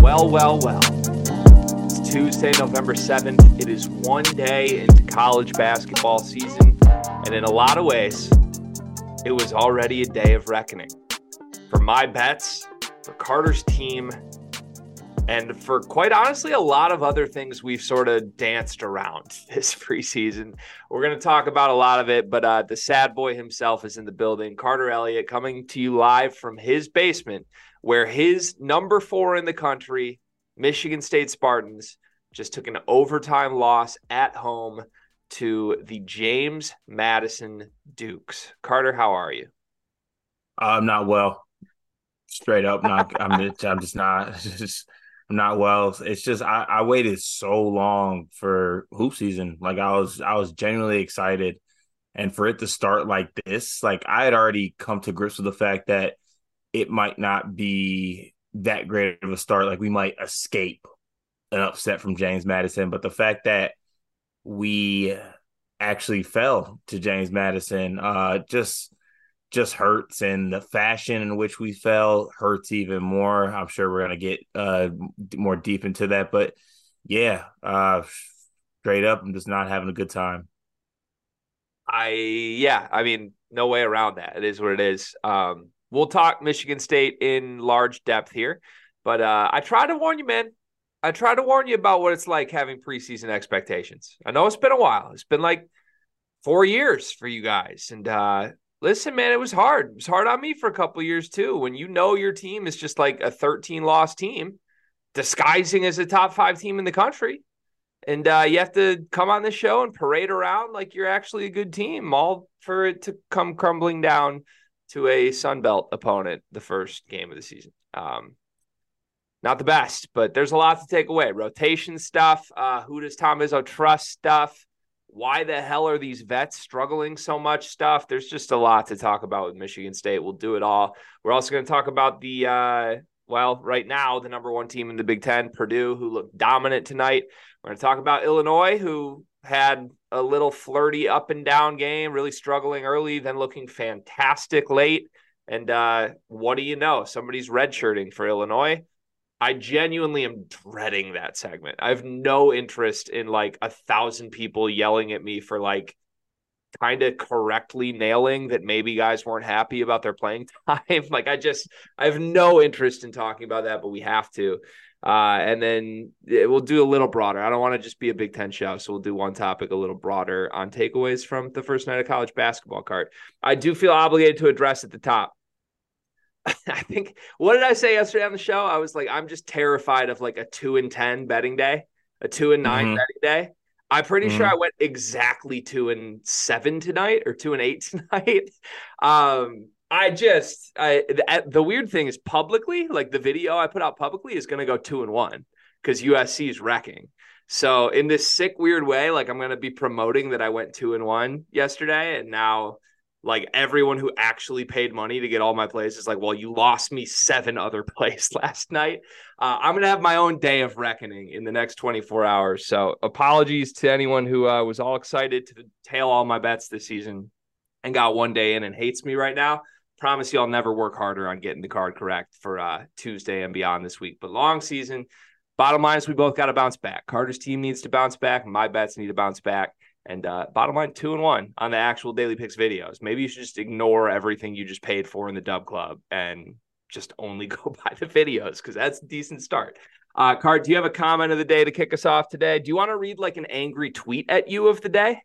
Well, well, well. It's Tuesday, November 7th. It is one day into college basketball season, and in a lot of ways, it was already a day of reckoning. For my bets, for Carter's team, and for quite honestly, a lot of other things we've sort of danced around this preseason. We're going to talk about a lot of it, but uh, the sad boy himself is in the building. Carter Elliott coming to you live from his basement, where his number four in the country, Michigan State Spartans, just took an overtime loss at home to the James Madison Dukes. Carter, how are you? I'm not well. Straight up, not. I'm. Just, I'm just not. Just not well. It's just I, I waited so long for hoop season. Like I was I was genuinely excited. And for it to start like this, like I had already come to grips with the fact that it might not be that great of a start. Like we might escape an upset from James Madison. But the fact that we actually fell to James Madison, uh, just just hurts and the fashion in which we fell hurts even more. I'm sure we're going to get uh more deep into that but yeah uh straight up i'm just not having a good time. I yeah i mean no way around that. It is what it is. Um we'll talk michigan state in large depth here but uh i try to warn you man. I try to warn you about what it's like having preseason expectations. I know it's been a while. It's been like four years for you guys and uh listen, man, it was hard. It was hard on me for a couple years too. When you know your team is just like a 13 loss team, disguising as a top five team in the country. And uh, you have to come on the show and parade around like you're actually a good team, all for it to come crumbling down to a Sun Belt opponent the first game of the season. Um, not the best, but there's a lot to take away. Rotation stuff, uh, who does Tom Izzo trust stuff, why the hell are these vets struggling so much stuff? There's just a lot to talk about with michigan state. We'll do it all. We're also going to talk about the uh, well right now the number one team in the big ten purdue who looked dominant tonight. We're going to talk about illinois who had a little flirty up and down game really struggling early then looking fantastic late. And uh, what do you know? Somebody's redshirting for illinois I genuinely am dreading that segment. I have no interest in like a thousand people yelling at me for like kind of correctly nailing that maybe guys weren't happy about their playing time. like I just I have no interest in talking about that, but we have to. Uh, and then we'll do a little broader. I don't want to just be a Big Ten show, so we'll do one topic a little broader on takeaways from the first night of college basketball card. I do feel obligated to address at the top I think what did I say yesterday on the show? I was like, I'm just terrified of like a two and ten betting day, a two and 9 mm-hmm. betting day. I'm pretty mm-hmm. sure I went exactly two and seven tonight or two and eight tonight. Um, I just I the, the weird thing is publicly, like the video I put out publicly is going to go two and one because USC is wrecking. So in this sick weird way, like I'm going to be promoting that I went two and one yesterday, and now like everyone who actually paid money to get all my plays is like, well, you lost me seven other plays last night. Uh, I'm gonna have my own day of reckoning in the next 24 hours. So apologies to anyone who uh, was all excited to tail all my bets this season and got one day in and hates me right now. Promise you, I'll never work harder on getting the card correct for uh, Tuesday and beyond this week. But long season. Bottom line is we both got to bounce back. Carter's team needs to bounce back. My bets need to bounce back. And uh, bottom line, two and one on the actual daily picks videos. Maybe you should just ignore everything you just paid for in the Dub Club and just only go by the videos because that's a decent start. Uh, Card, do you have a comment of the day to kick us off today? Do you want to read like an angry tweet at you of the day?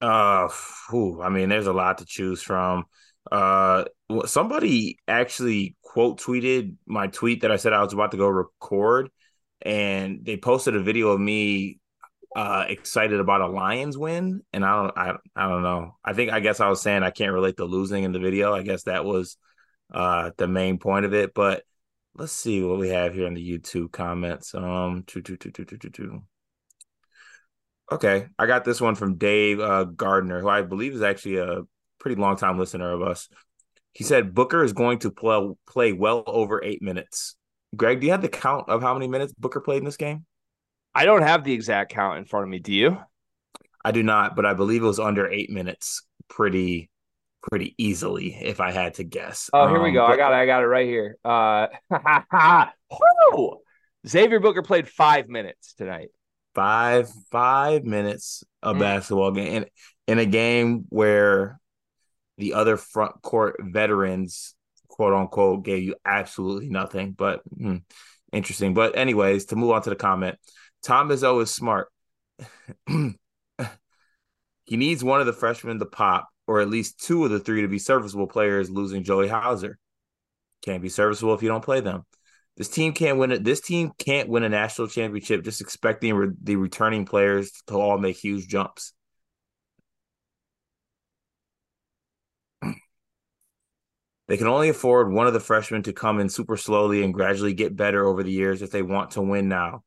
Uh, whew, I mean, there's a lot to choose from. Uh, somebody actually quote tweeted my tweet that I said I was about to go record, and they posted a video of me uh excited about a Lions win, and I don't I I don't know. I think I guess I was saying I can't relate to losing in the video. I guess that was uh the main point of it. But let's see what we have here in the YouTube comments. Um, two two two two two two two. Okay, I got this one from Dave uh, Gardner, who I believe is actually a pretty long time listener of us. He said Booker is going to play play well over eight minutes. Greg, do you have the count of how many minutes Booker played in this game? I don't have the exact count in front of me. Do you? I do not, but I believe it was under eight minutes. pretty pretty easily if I had to guess. Oh, here um, we go. But, I got it. I got it right here. Uh, Xavier Booker played five minutes tonight. Five five minutes of mm. basketball game in, in a game where the other front court veterans, quote unquote, gave you absolutely nothing. But hmm, interesting. But anyways, to move on to the comment, Tom Izzo is smart. he needs one of the freshmen to pop, or at least two of the three to be serviceable players. Losing Joey Hauser can't be serviceable if you don't play them. This team can't win it. This team can't win a national championship just expecting re- the returning players to all make huge jumps. They can only afford one of the freshmen to come in super slowly and gradually get better over the years if they want to win now.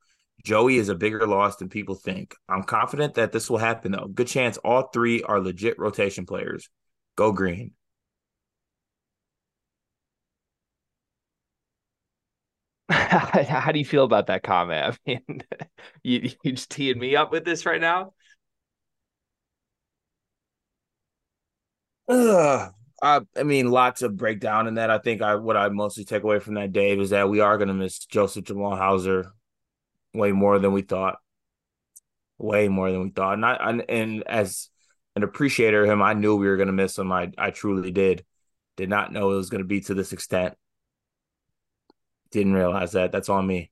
Joey is a bigger loss than people think. I'm confident that this will happen, though. Good chance all three are legit rotation players. Go green. How do you feel about that comment? I mean, you you just teeing me up with this right now? Ugh. I, I mean, lots of breakdown in that. I think I what I mostly take away from that, Dave, is that we are going to miss Joseph Jamal Hauser way more than we thought. Way more than we thought. And I, and, and as an appreciator of him, I knew we were going to miss him. I I truly did. Did not know it was going to be to this extent. Didn't realize that. That's on me.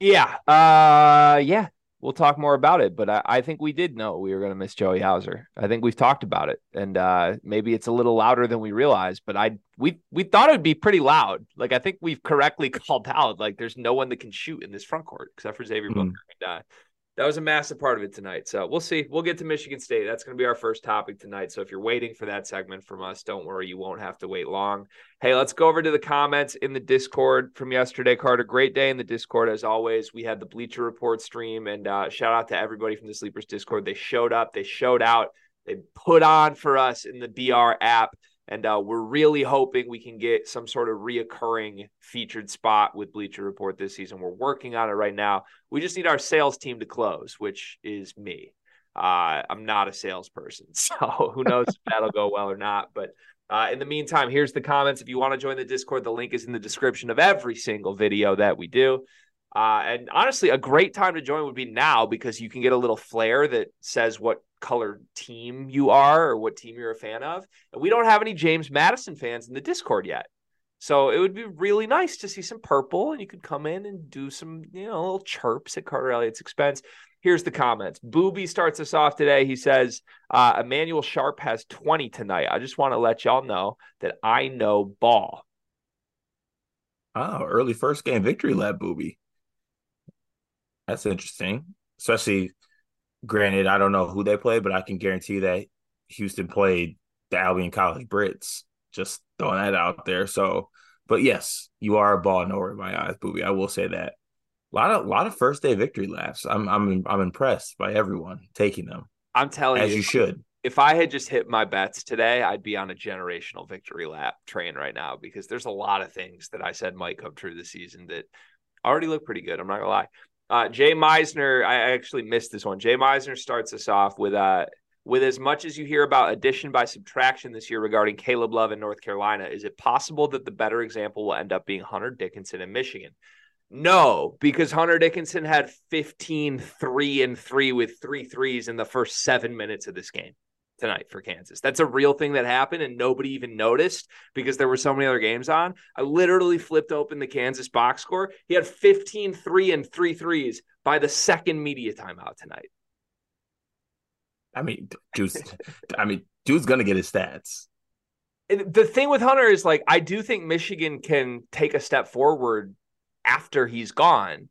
Yeah. Uh yeah we'll talk more about it. But I, I think we did know we were going to miss Joey Hauser. I think we've talked about it, and uh, maybe it's a little louder than we realized. But I we we thought it would be pretty loud. Like I think we've correctly called out like there's no one that can shoot in this front court except for Xavier mm-hmm. Booker. And, uh, that was a massive part of it tonight. So we'll see. We'll get to Michigan State. That's going to be our first topic tonight. So if you're waiting for that segment from us, don't worry. You won't have to wait long. Hey, let's go over to the comments in the Discord from yesterday, Carter. Great day in the Discord as always. We had the Bleacher Report stream, and uh, shout out to everybody from the Sleepers Discord. They showed up, they showed out, they put on for us in the BR app. And uh, we're really hoping we can get some sort of reoccurring featured spot with Bleacher Report this season. We're working on it right now. We just need our sales team to close, which is me. Uh, I'm not a salesperson, so who knows if that'll go well or not. But uh, in the meantime, here's the comments. If you want to join the Discord, the link is in the description of every single video that we do. Uh, and honestly, a great time to join would be now because you can get a little flair that says what color team you are or what team you're a fan of. And we don't have any James Madison fans in the Discord yet. So it would be really nice to see some purple and you could come in and do some, you know, little chirps at Carter Elliott's expense. Here's the comments. Booby starts us off today. He says, uh, Emmanuel Sharp has 20 tonight. I just want to let y'all know that I know ball. Oh, early first game victory lap, Booby. That's interesting. Especially, granted, I don't know who they played, but I can guarantee that Houston played the Albion College Brits. Just throwing that out there. So, but yes, you are a ball knower in my eyes, Booby. I will say that. A lot of lot of first day victory laps. I'm I'm I'm impressed by everyone taking them. I'm telling as you, you should. If I had just hit my bets today, I'd be on a generational victory lap train right now because there's a lot of things that I said might come true this season that already look pretty good. I'm not gonna lie. Uh, Jay Meisner, I actually missed this one. Jay Meisner starts us off with uh, with as much as you hear about addition by subtraction this year regarding Caleb Love in North Carolina, is it possible that the better example will end up being Hunter Dickinson in Michigan? No, because Hunter Dickinson had 15 3 and 3 with three threes in the first seven minutes of this game tonight for Kansas. That's a real thing that happened and nobody even noticed because there were so many other games on. I literally flipped open the Kansas box score. He had 15 3 and three threes by the second media timeout tonight. I mean, dude's, I mean, dude's gonna get his stats. The thing with Hunter is like, I do think Michigan can take a step forward after he's gone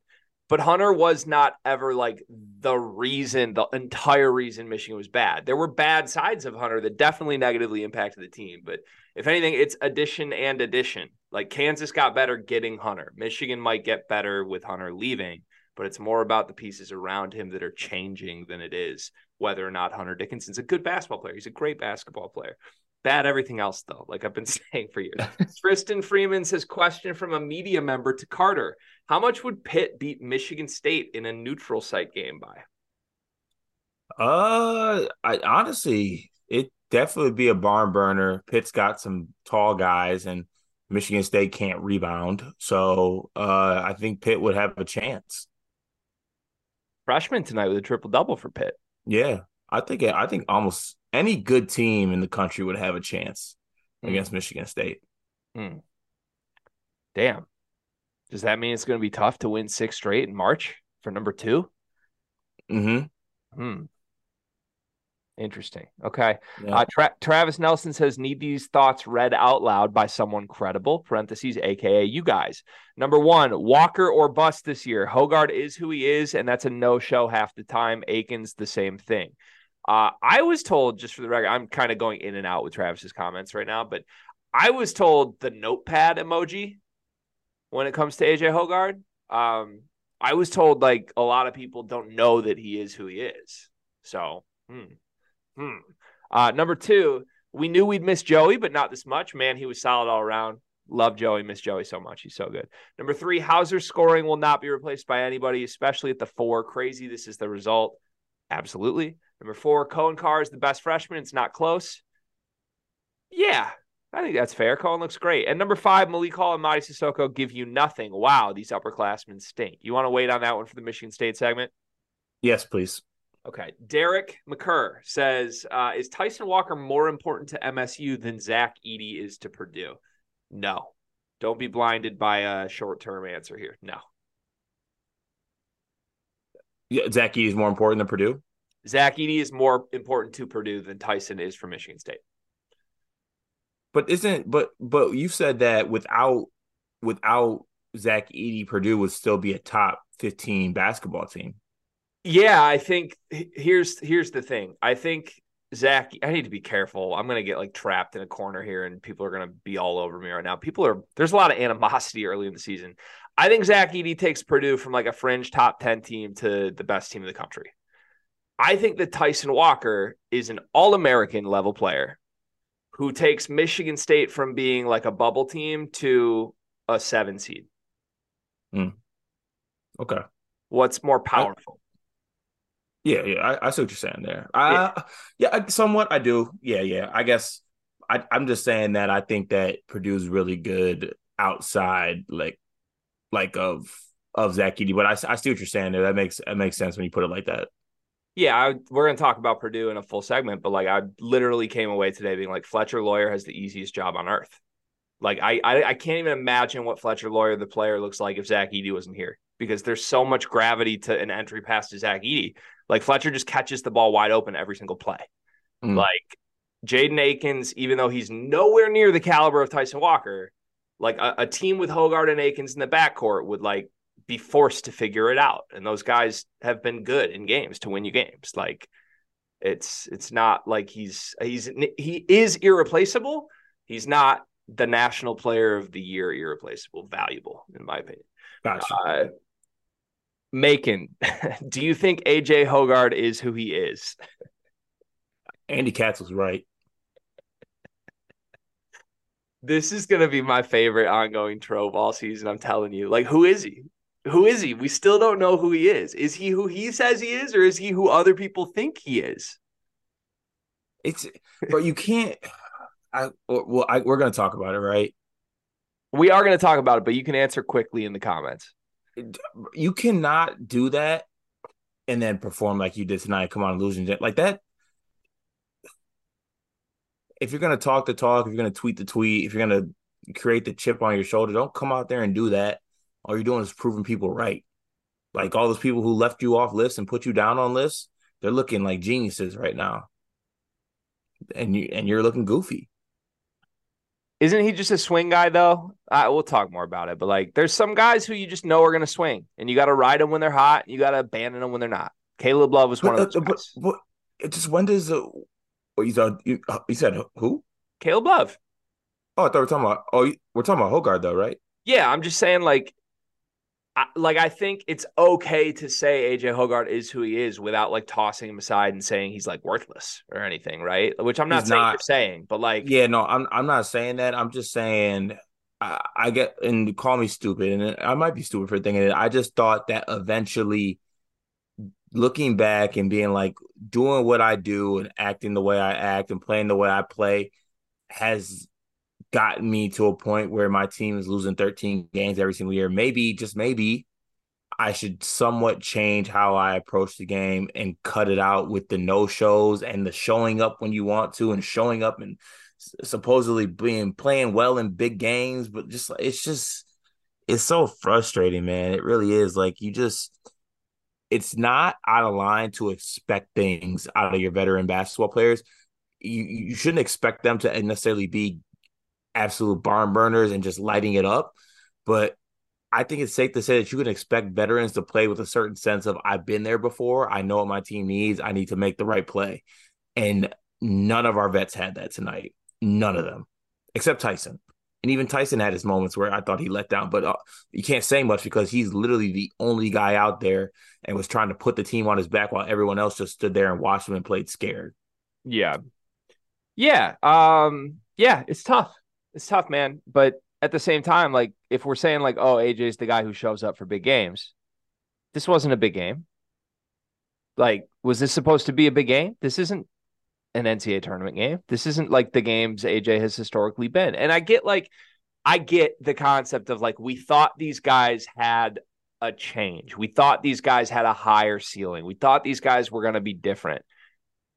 but Hunter was not ever like the reason, the entire reason Michigan was bad. There were bad sides of Hunter that definitely negatively impacted the team. But if anything, it's addition and addition. Like Kansas got better getting Hunter. Michigan might get better with Hunter leaving, but it's more about the pieces around him that are changing than it is whether or not Hunter Dickinson's a good basketball player. He's a great basketball player. Bad everything else, though, like I've been saying for years. Tristan Freeman says, question from a media member to Carter How much would Pitt beat Michigan State in a neutral site game by? Uh, I honestly, it definitely be a barn burner. Pitt's got some tall guys, and Michigan State can't rebound, so uh, I think Pitt would have a chance. Freshman tonight with a triple double for Pitt. Yeah, I think I think almost any good team in the country would have a chance mm. against Michigan State. Mm. Damn. Does that mean it's going to be tough to win six straight in March for number 2 Hmm. Hmm. Interesting. Okay. Yeah. Uh, Tra- Travis Nelson says, need these thoughts read out loud by someone credible, parentheses, AKA you guys. Number one, Walker or bust this year. Hoggard is who he is, and that's a no show half the time. Akins, the same thing. Uh, I was told, just for the record, I'm kind of going in and out with Travis's comments right now, but I was told the notepad emoji when it comes to AJ Hoggard. Um, I was told like a lot of people don't know that he is who he is. So, hmm. Hmm. Uh, number two, we knew we'd miss Joey, but not this much. Man, he was solid all around. Love Joey, miss Joey so much. He's so good. Number three, Hauser's scoring will not be replaced by anybody, especially at the four. Crazy. This is the result. Absolutely. Number four, Coen Carr is the best freshman. It's not close. Yeah, I think that's fair. Coen looks great. And number five, Malik Hall and Mady Sissoko give you nothing. Wow, these upperclassmen stink. You want to wait on that one for the Michigan State segment? Yes, please. Okay. Derek McCurr says, uh, is Tyson Walker more important to MSU than Zach Edey is to Purdue? No. Don't be blinded by a short term answer here. No. Yeah, Zach Edey is more important than Purdue? Zach Edey is more important to Purdue than Tyson is for Michigan State. But isn't but but you said that without without Zach Edey, Purdue would still be a top 15 basketball team. Yeah, I think here's here's the thing. I think Zach, I need to be careful. I'm gonna get like trapped in a corner here, and people are gonna be all over me right now. People are there's a lot of animosity early in the season. I think Zach Edey takes Purdue from like a fringe top 10 team to the best team in the country. I think that Tyson Walker is an all American level player who takes Michigan State from being like a bubble team to a seven seed. Mm. Okay. What's more powerful? Yeah, yeah, I, I see what you're saying there. Uh, yeah. yeah, somewhat I do. Yeah, yeah. I guess I, I'm just saying that I think that Purdue's really good outside, like, like of of Zach Edey. But I, I see what you're saying there. That makes that makes sense when you put it like that. Yeah, I, we're going to talk about Purdue in a full segment, but like I literally came away today being like Fletcher Loyer has the easiest job on earth. Like I, I, I can't even imagine what Fletcher Loyer the player looks like if Zach Edey wasn't here because there's so much gravity to an entry pass to Zach Edey. Like Fletcher just catches the ball wide open every single play. Mm. Like Jaden Akins, even though he's nowhere near the caliber of Tyson Walker, like a, a team with Hoggard and Akins in the backcourt would like be forced to figure it out. And those guys have been good in games to win you games. Like it's it's not like he's he's he is irreplaceable. He's not the national player of the year irreplaceable valuable in my opinion. Gotcha. Uh, Macon, do you think AJ Hoggard is who he is? Andy Katz was right. This is going to be my favorite ongoing trope all season. I'm telling you. Like, who is he? Who is he? We still don't know who he is. Is he who he says he is, or is he who other people think he is? It's, but you can't. I well, I, we're going to talk about it, right? We are going to talk about it, but you can answer quickly in the comments you cannot do that and then perform like you did tonight. Come on, illusion, like that. If you're gonna talk the talk, if you're gonna tweet the tweet, if you're gonna create the chip on your shoulder, don't come out there and do that. All you're doing is proving people right. Like all those people who left you off lists and put you down on lists, they're looking like geniuses right now. And you and you're looking goofy. Isn't he just a swing guy though? I, we'll talk more about it, but like, there's some guys who you just know are going to swing, and you got to ride them when they're hot. And you got to abandon them when they're not. Caleb Love was one but, of those. But, but, but just when does uh, you said you, you said who? Caleb Love. Oh, I thought we are talking about. Oh, we're talking about Hoggard though, right? Yeah, I'm just saying like I, like I think it's okay to say AJ Hoggard is who he is without like tossing him aside and saying he's like worthless or anything, right? Which I'm not he's saying not, saying, but like yeah, no, I'm I'm not saying that. I'm just saying I, I get and call me stupid, and I might be stupid for thinking it. I just thought that eventually looking back and being like doing what I do and acting the way I act and playing the way I play has gotten me to a point where my team is losing 13 games every single year. Maybe, just maybe, I should somewhat change how I approach the game and cut it out with the no shows and the showing up when you want to and showing up and supposedly being playing well in big games, but just it's just it's so frustrating, man. It really is. Like you just it's not out of line to expect things out of your veteran basketball players. You you shouldn't expect them to necessarily be absolute barn burners and just lighting it up. But I think it's safe to say that you can expect veterans to play with a certain sense of I've been there before. I know what my team needs. I need to make the right play. And none of our vets had that tonight. None of them, except Tyson. And even Tyson had his moments where I thought he let down, but uh, you can't say much because he's literally the only guy out there and was trying to put the team on his back while everyone else just stood there and watched him and played scared. Yeah. Yeah. Um, yeah, it's tough. It's tough, man. But at the same time, like if we're saying like, oh, AJ's the guy who shows up for big games, this wasn't a big game. Like, was this supposed to be a big game? This isn't an NCAA tournament game. This isn't like the games AJ has historically been. And I get like, I get the concept of like, we thought these guys had a change. We thought these guys had a higher ceiling. We thought these guys were going to be different.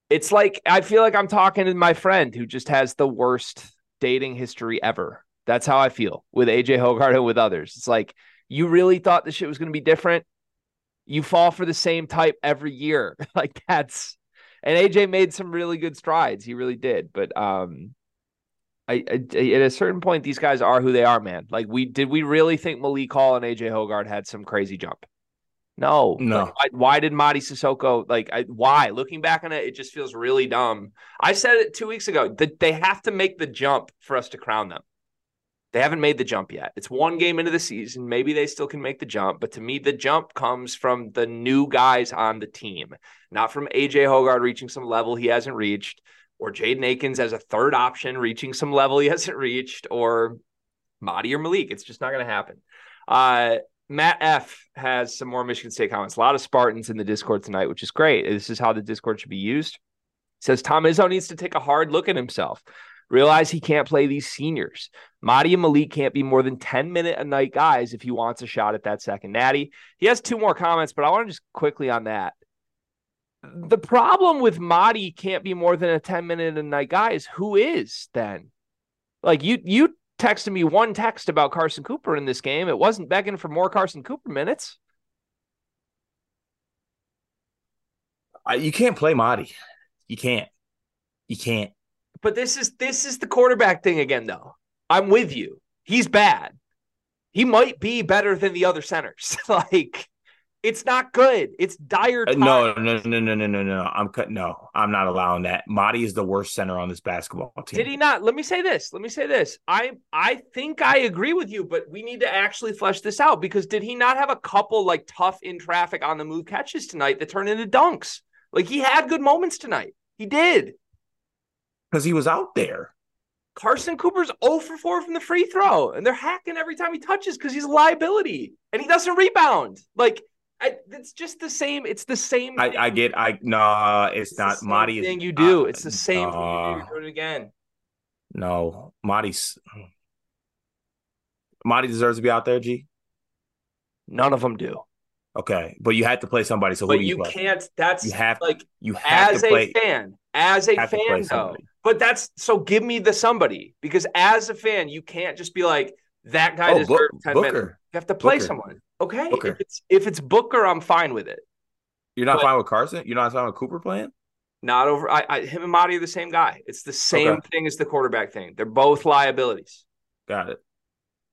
It's like, I feel like I'm talking to my friend who just has the worst dating history ever. That's how I feel with AJ Hoggard and with others. It's like, you really thought this shit was going to be different. You fall for the same type every year. like that's and AJ made some really good strides. He really did. But um, I, I, at a certain point, these guys are who they are, man. Like we did, we really think Malik Hall and AJ Hoggard had some crazy jump? No, no. Like, why, why, did Mady Sissoko like? I, why? Looking back on it, it just feels really dumb. I said it two weeks ago that they have to make the jump for us to crown them. They haven't made the jump yet. It's one game into the season. Maybe they still can make the jump. But to me, the jump comes from the new guys on the team, not from AJ Hoggard reaching some level he hasn't reached, or Jaden Akins as a third option reaching some level he hasn't reached, or Mady or Malik. It's just not going to happen. Uh, Matt F has some more Michigan State comments. A lot of Spartans in the Discord tonight, which is great. This is how the Discord should be used. says Tom Izzo needs to take a hard look at himself. Realize he can't play these seniors. Mady and Malik can't be more than 10 minute a night guys if he wants a shot at that second natty. He has two more comments, but I want to just quickly on that. The problem with Mady can't be more than a 10 minute a night guy is who is then? Like you you texted me one text about Carson Cooper in this game. It wasn't begging for more Carson Cooper minutes. you can't play Mady. You can't. You can't. But this is this is the quarterback thing again, though. I'm with you. He's bad. He might be better than the other centers. like it's not good. It's dire. Uh, no, no, no, no, no, no, no. I'm cut. No, I'm not allowing that. Mady is the worst center on this basketball team. Did he not? Let me say this. Let me say this. I I think I agree with you, but we need to actually flesh this out because did he not have a couple like tough in traffic on the move catches tonight that turned into dunks? Like he had good moments tonight. He did because he was out there. Carson Cooper's 0 for 4 from the free throw, and they're hacking every time he touches because he's a liability and he doesn't rebound. Like, I, it's just the same. It's the same. I, I, get. I no, it's, it's not. Mady thing you do. Uh, it's the same uh, thing you do. Do it again. No, Mady's. Mady deserves to be out there. G. None of them do. Okay, but you had to play somebody. So but you, you can't. That's you have like you have as to play, a fan. As a fan, though, but that's so. Give me the somebody because as a fan, you can't just be like that guy oh, deserves Book, ten Booker. minutes. You have to play Booker. someone. Okay, Booker. if it's if it's Booker, I'm fine with it. You're not but, fine with Carson. You're not fine with Cooper playing. Not over. I, I him and Mady are the same guy. It's the same okay. thing as the quarterback thing. They're both liabilities. Got it.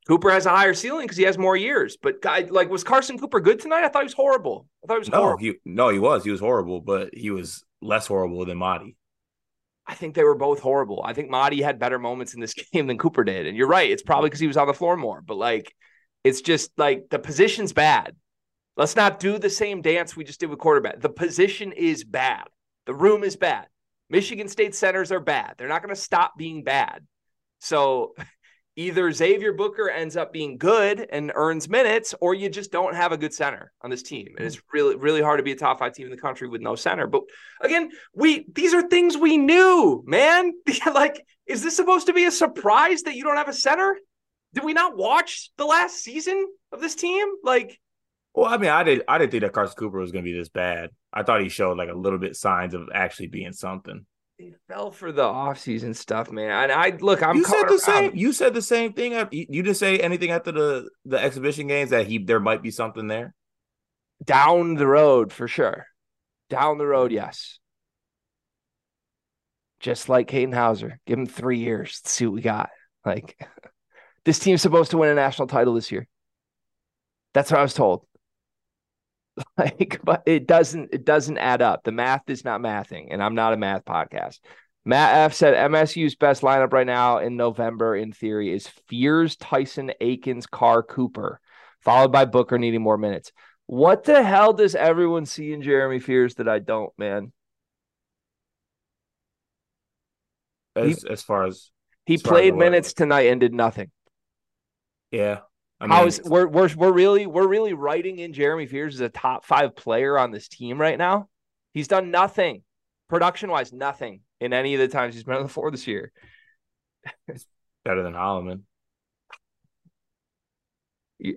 Cooper has a higher ceiling because he has more years. But guy, like, was Carson Cooper good tonight? I thought he was horrible. I thought he was no, horrible. he no, he was. He was horrible, but he was less horrible than Mady. I think they were both horrible. I think Mady had better moments in this game than Cooper did. And you're right. It's probably mm-hmm. because he was on the floor more. But like, it's just like the position's bad. Let's not do the same dance we just did with quarterback. The position is bad. The room is bad. Michigan State centers are bad. They're not going to stop being bad. So either Xavier Booker ends up being good and earns minutes, or you just don't have a good center on this team. And it's mm-hmm. really, really hard to be a top five team in the country with no center. But again, we these are things we knew, man. like, is this supposed to be a surprise that you don't have a center? Did we not watch the last season of this team? Like, well, I mean, I did I didn't think that Carson Cooper was gonna be this bad. I thought he showed like a little bit signs of actually being something he fell for the offseason stuff, man. And I look, I'm you said the same. You said the same thing. You didn't say anything after the the exhibition games that he there might be something there. Down the road for sure. Down the road, yes. Just like Katin Hauser, give him three years. Let's see what we got. Like this team's supposed to win a national title this year. That's what I was told. like but it doesn't it doesn't add up. The math is not mathing and i'm not a math podcast. Matt f said msu's best lineup right now in november in theory is fears tyson akins carr cooper followed by booker needing more minutes. What the hell does everyone see in jeremy fears that i don't man? As, he, as far as he as played minutes tonight and did nothing yeah I mean, How is we're we're we're really we're really writing in Jeremy Fears as a top five player on this team right now. He's done nothing production wise, nothing in any of the times he's been on the floor this year. it's better than Holloman.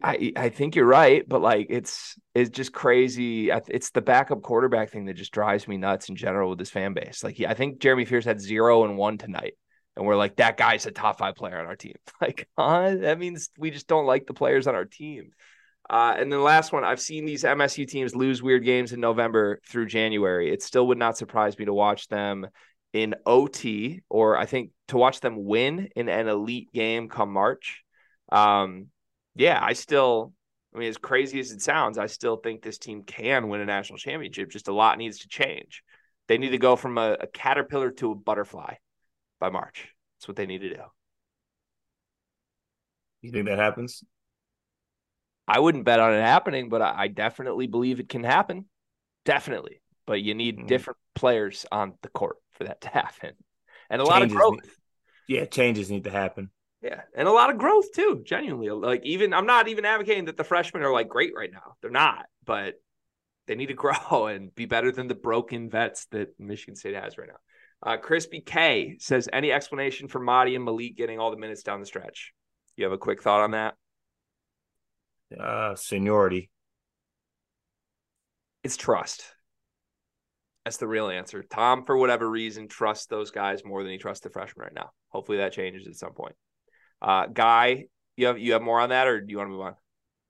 I I think you're right, but like it's it's just crazy. It's the backup quarterback thing that just drives me nuts in general with this fan base. Like I think Jeremy Fears had zero and one tonight and we're like, that guy's a top five player on our team. Like, huh? That means we just don't like the players on our team. Uh, and then the last one, I've seen these MSU teams lose weird games in November through January. It still would not surprise me to watch them in OT, or I think to watch them win in an elite game come March. Um, yeah, I still, I mean, as crazy as it sounds, I still think this team can win a national championship. Just a lot needs to change. They need to go from a, a caterpillar to a butterfly by March. That's what they need to do. You think that happens? I wouldn't bet on it happening, but I, definitely believe it can happen. Definitely. But you need mm-hmm. different players on the court for that to happen. And a changes lot of growth. Need, yeah, changes need to happen. Yeah. And a lot of growth too, genuinely. Like even I'm not even advocating that the freshmen are like great right now. They're not, but they need to grow and be better than the broken vets that Michigan State has right now. Uh, Crispy K says, any explanation for Mady and Malik getting all the minutes down the stretch? You have a quick thought on that? Uh, seniority. It's trust. That's the real answer. Tom, for whatever reason, trusts those guys more than he trusts the freshmen right now. Hopefully that changes at some point. Uh, Guy, you have you have more on that, or do you want to move on?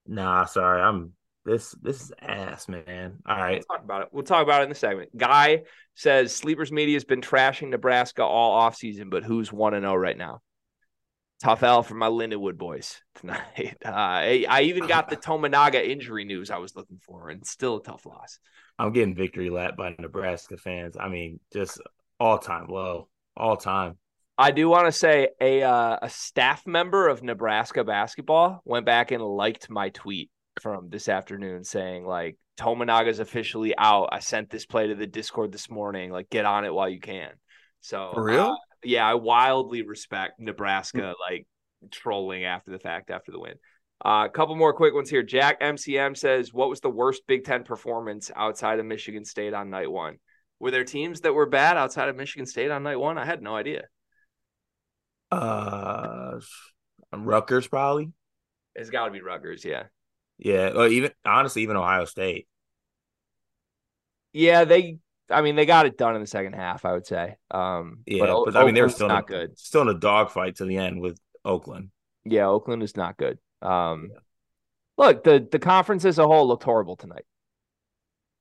Nah, sorry, I'm this this is ass, man. All right. We'll talk about it. We'll talk about it in the segment. Guy says Sleepers Media has been trashing Nebraska all offseason, but who's 1 0 right now? Tough L for my Lindenwood boys tonight. Uh, I, I, even got the Tominaga injury news I was looking for, and still a tough loss. I'm getting victory lap by Nebraska fans. I mean, just all time low, all time. I do want to say a uh, a staff member of Nebraska basketball went back and liked my tweet from this afternoon saying like Tominaga's officially out. I sent this play to the Discord this morning. Like, get on it while you can. So for real, uh, yeah, I wildly respect Nebraska like trolling after the fact after the win. Uh, a couple more quick ones here. Jack MCM says, "What was the worst Big Ten performance outside of Michigan State on night one? Were there teams that were bad outside of Michigan State on night one? I had no idea." Uh, Rutgers probably. It's got to be Rutgers, yeah. Yeah, or even honestly, even Ohio State. Yeah, they. I mean, they got it done in the second half. I would say. Um, yeah, but, but I mean, they're still not a, good. Still in a dogfight to the end with Oakland. Yeah, Oakland is not good. Um, yeah. look the the conference as a whole looked horrible tonight,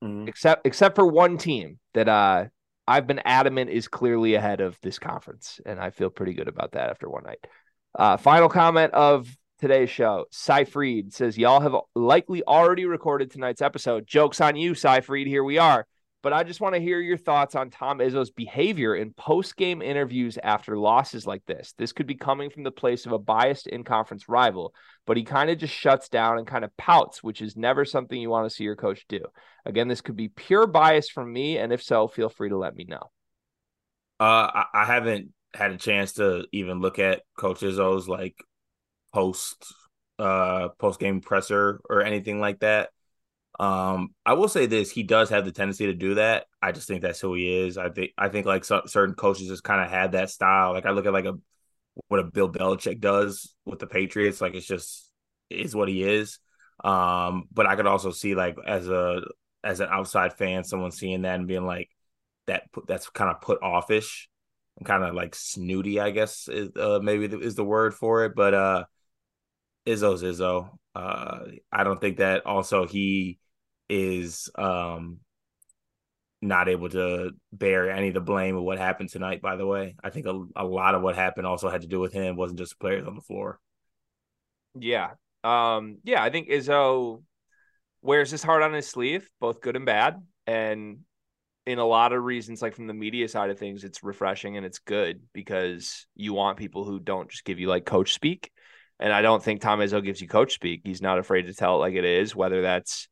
mm-hmm. except except for one team that uh I've been adamant is clearly ahead of this conference, and I feel pretty good about that after one night. Uh, final comment of today's show. Cy Freed says, Y'all have likely already recorded tonight's episode. Joke's on you, Cy Freed. Here we are. But I just want to hear your thoughts on Tom Izzo's behavior in post game interviews after losses like this. This could be coming from the place of a biased in conference rival, but he kind of just shuts down and kind of pouts, which is never something you want to see your coach do. Again, this could be pure bias from me. And if so, feel free to let me know. Uh, I haven't had a chance to even look at Coach Izzo's like post uh post game presser or anything like that. Um, I will say this: he does have the tendency to do that. I just think that's who he is. I think I think like certain coaches just kind of had that style. Like I look at like a what a Bill Belichick does with the Patriots. Like it's just is what he is. Um, but I could also see like as a as an outside fan, someone seeing that and being like that that's kind of put offish and kind of like snooty, I guess is uh, maybe is the word for it. But uh, Izzo's Izzo. Uh, I don't think that also he is um not able to bear any of the blame of what happened tonight. By the way, I think a, a lot of what happened also had to do with him. Wasn't just players on the floor. Yeah, um, yeah. I think Izzo wears his heart on his sleeve, both good and bad, and in a lot of reasons, like from the media side of things, it's refreshing and it's good because you want people who don't just give you like coach speak. And I don't think Tom Izzo gives you coach speak. He's not afraid to tell it like it is, whether that's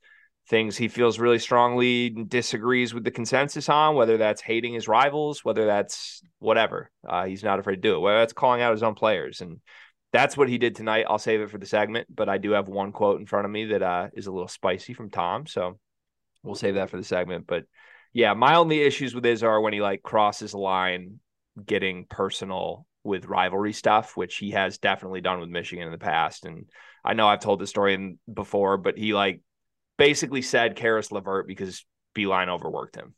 things he feels really strongly disagrees with the consensus on, whether that's hating his rivals, whether that's whatever. Uh, he's not afraid to do it, whether that's calling out his own players. And that's what he did tonight. I'll save it for the segment, but I do have one quote in front of me that uh, is a little spicy from Tom. So we'll save that for the segment. But yeah, my only issues with his are when he like crosses a line getting personal with rivalry stuff, which he has definitely done with Michigan in the past. And I know I've told this story before, but he like basically said Caris LeVert because Beilein overworked him.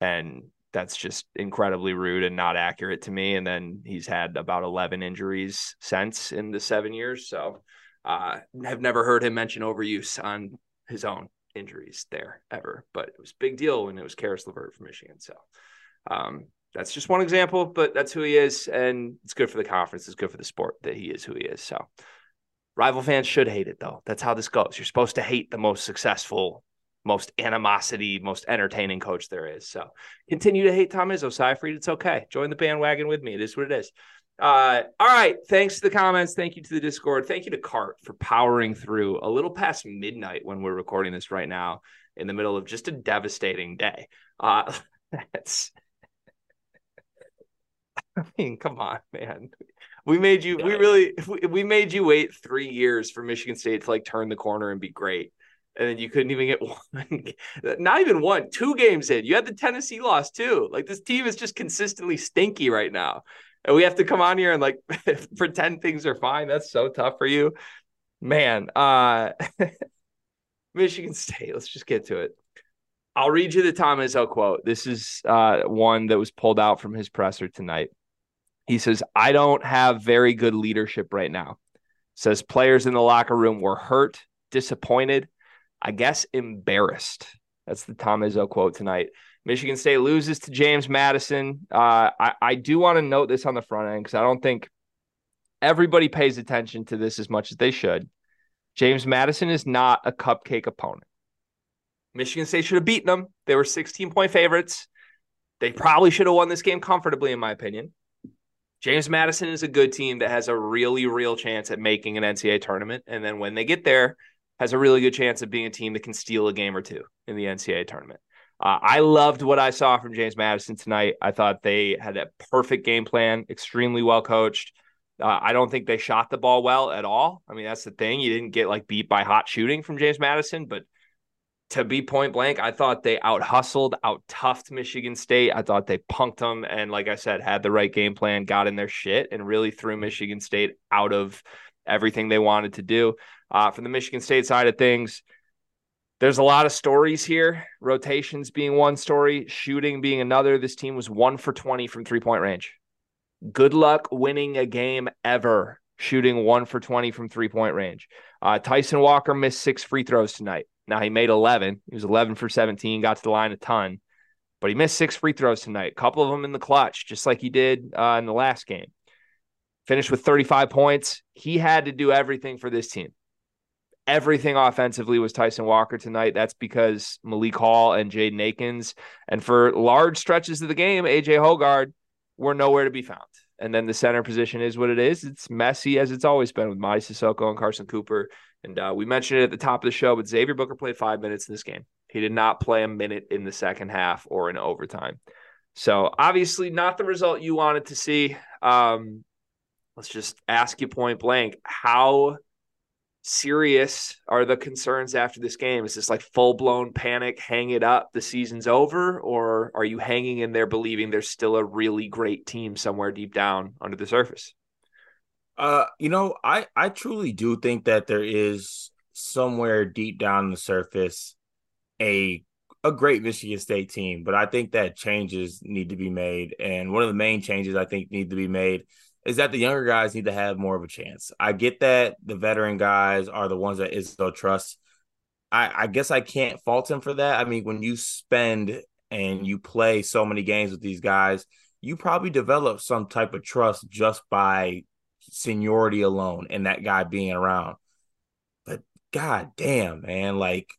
And that's just incredibly rude and not accurate to me. And then he's had about 11 injuries since in the seven years. So uh, have never heard him mention overuse on his own injuries there ever, but it was a big deal when it was Caris LeVert from Michigan. So um, that's just one example, but that's who he is. And it's good for the conference. It's good for the sport that he is who he is. So Rival fans should hate it though. That's how this goes. You're supposed to hate the most successful, most animosity, most entertaining coach there is. So continue to hate Tom Izzo, Seyfried. It's okay. Join the bandwagon with me. It is what it is. Uh, all right. Thanks to the comments. Thank you to the Discord. Thank you to Cart for powering through a little past midnight when we're recording this right now in the middle of just a devastating day. Uh, that's I mean, come on, man. We made you. We really. We made you wait three years for Michigan State to like turn the corner and be great, and then you couldn't even get one. Not even one. Two games in. You had the Tennessee loss too. Like this team is just consistently stinky right now, and we have to come on here and like pretend things are fine. That's so tough for you, man. Uh, Michigan State. Let's just get to it. I'll read you the Tom Izzo quote. This is uh, one that was pulled out from his presser tonight. He says, I don't have very good leadership right now. Says players in the locker room were hurt, disappointed, I guess embarrassed. That's the Tom Izzo quote tonight. Michigan State loses to James Madison. Uh, I, I do want to note this on the front end because I don't think everybody pays attention to this as much as they should. James Madison is not a cupcake opponent. Michigan State should have beaten them. They were 16 point favorites. They probably should have won this game comfortably, in my opinion. James Madison is a good team that has a really real chance at making an NCAA tournament. And then when they get there, has a really good chance of being a team that can steal a game or two in the NCAA tournament. Uh, I loved what I saw from James Madison tonight. I thought they had a perfect game plan, extremely well coached. Uh, I don't think they shot the ball well at all. I mean, that's the thing. You didn't get like beat by hot shooting from James Madison, but to be point blank, I thought they out hustled, out toughed Michigan State. I thought they punked them and, like I said, had the right game plan, got in their shit, and really threw Michigan State out of everything they wanted to do. Uh, from the Michigan State side of things, there's a lot of stories here. Rotations being one story, shooting being another. This team was one for 20 from three point range. Good luck winning a game ever shooting one for 20 from three point range. Uh, Tyson Walker missed six free throws tonight. Now he made 11. He was 11 for 17, got to the line a ton, but he missed six free throws tonight. A couple of them in the clutch, just like he did uh, in the last game. Finished with 35 points. He had to do everything for this team. Everything offensively was Tyson Walker tonight. That's because Malik Hall and Jaden Akins, and for large stretches of the game, AJ Hoggard were nowhere to be found. And then the center position is what it is. It's messy as it's always been with Mady Sissoko and Carson Cooper. And uh, we mentioned it at the top of the show, but Xavier Booker played five minutes in this game. He did not play a minute in the second half or in overtime. So obviously not the result you wanted to see. Um, let's just ask you point blank how serious are the concerns after this game? Is this like full blown panic, hang it up, the season's over? Or are you hanging in there believing there's still a really great team somewhere deep down under the surface? Uh, you know, I I truly do think that there is somewhere deep down the surface a a great Michigan State team, but I think that changes need to be made. And one of the main changes I think need to be made is that the younger guys need to have more of a chance. I get that the veteran guys are the ones that Izzo trusts. I, I guess I can't fault him for that. I mean, when you spend and you play so many games with these guys, you probably develop some type of trust just by seniority alone and that guy being around. But god damn, man, like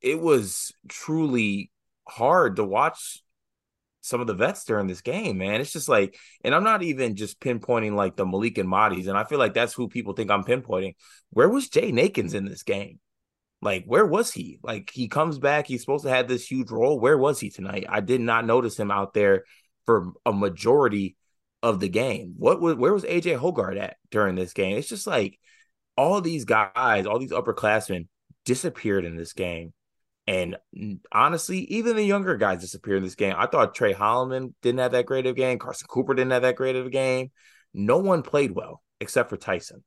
it was truly hard to watch some of the vets during this game, man. It's just like, and I'm not even just pinpointing like the Malik and Madis, and I feel like that's who people think I'm pinpointing. Where was Jay Akins in this game? Like, where was he? Like, he comes back, he's supposed to have this huge role. Where was he tonight? I did not notice him out there for a majority of the game. What was where was AJ Hoggard at during this game? It's just like all these guys, all these upperclassmen disappeared in this game. And honestly, even the younger guys disappeared in this game. I thought Tre Holloman didn't have that great of a game. Carson Cooper didn't have that great of a game. No one played well except for Tyson.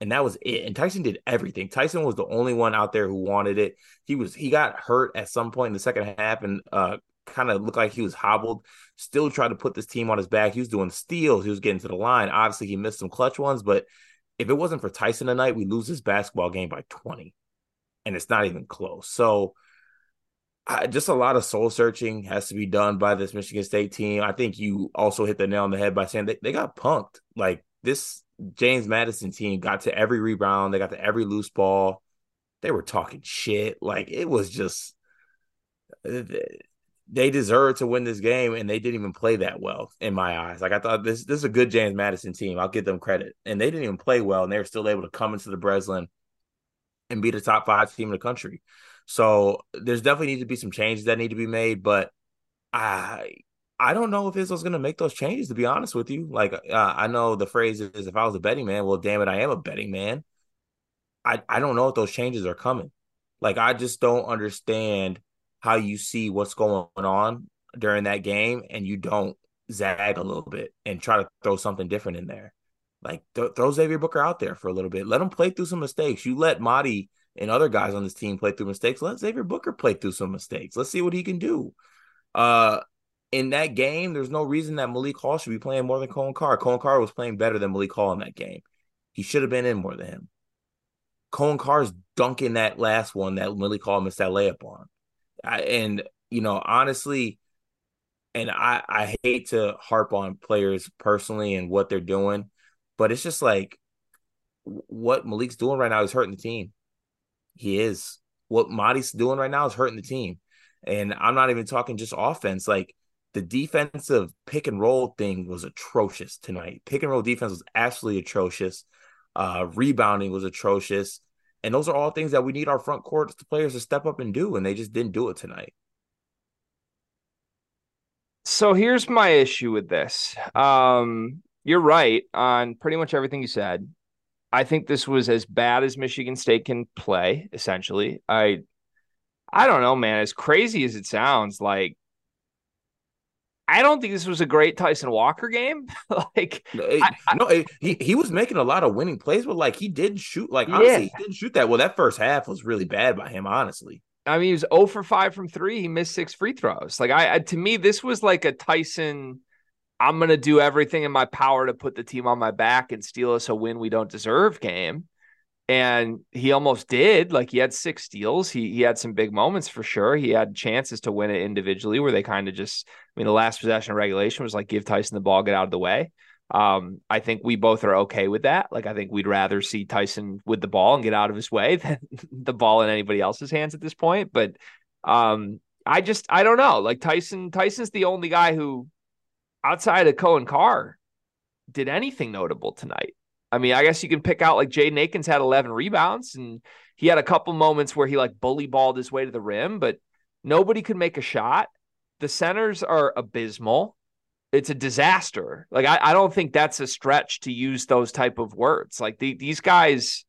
And that was it. And Tyson did everything. Tyson was the only one out there who wanted it. He was he got hurt at some point in the second half and uh kind of looked like he was hobbled. Still tried to put this team on his back. He was doing steals. He was getting to the line. Obviously, he missed some clutch ones, but if it wasn't for Tyson tonight, we lose this basketball game by 20 and it's not even close. So I, just a lot of soul searching has to be done by this Michigan State team. I think you also hit the nail on the head by saying they, they got punked. Like this James Madison team got to every rebound, they got to every loose ball. They were talking shit. Like it was just uh, they deserve to win this game and they didn't even play that well in my eyes. Like I thought this this is a good James Madison team. I'll give them credit. And they didn't even play well and they were still able to come into the Breslin and be the top five team in the country. So there's definitely need to be some changes that need to be made, but I I don't know if Izzo's going to make those changes. To be honest with you, like uh, I know the phrase is, "If I was a betting man, well, damn it, I am a betting man." I I don't know if those changes are coming. Like I just don't understand how you see what's going on during that game and you don't zag a little bit and try to throw something different in there. Like th- throw Xavier Booker out there for a little bit. Let him play through some mistakes. You let Mady and other guys on this team play through mistakes. Let Xavier Booker play through some mistakes. Let's see what he can do. Uh, in that game, there's no reason that Malik Hall should be playing more than Coen Carr. Coen Carr was playing better than Malik Hall in that game. He should have been in more than him. Coen Carr's dunking that last one that Malik Hall missed that layup on. I, and you know, honestly, and I I hate to harp on players personally and what they're doing, but it's just like what Malik's doing right now is hurting the team. He is. What Mady's doing right now is hurting the team. And I'm not even talking just offense. Like the defensive pick and roll thing was atrocious tonight. Pick and roll defense was absolutely atrocious. Uh, rebounding was atrocious. And those are all things that we need our front court players to step up and do. And they just didn't do it tonight. So here's my issue with this. Um, you're right on pretty much everything you said. I think this was as bad as Michigan State can play, essentially. I I don't know, man. As crazy as it sounds, like I don't think this was a great Tyson Walker game. like no, it, I, no it, he he was making a lot of winning plays, but like he didn't shoot. Like honestly, yeah. he didn't shoot that well. That first half was really bad by him, honestly. I mean, he was 0 for 5 from three. He missed six free throws. Like I, I to me, this was like a Tyson I'm going to do everything in my power to put the team on my back and steal us a win we don't deserve game. And he almost did. Like he had six steals. He he had some big moments for sure. He had chances to win it individually where they kind of just, I mean, the last possession of regulation was like give Tyson the ball, get out of the way. Um, I think we both are okay with that. Like I think we'd rather see Tyson with the ball and get out of his way than the ball in anybody else's hands at this point. But um, I just I don't know. Like Tyson, Tyson's the only guy who outside of Coen Carr, did anything notable tonight. I mean, I guess you can pick out like Jaden Akins had 11 rebounds and he had a couple moments where he like bully balled his way to the rim, but nobody could make a shot. The centers are abysmal. it's a disaster. Like I, I don't think that's a stretch to use those type of words. Like the, these guys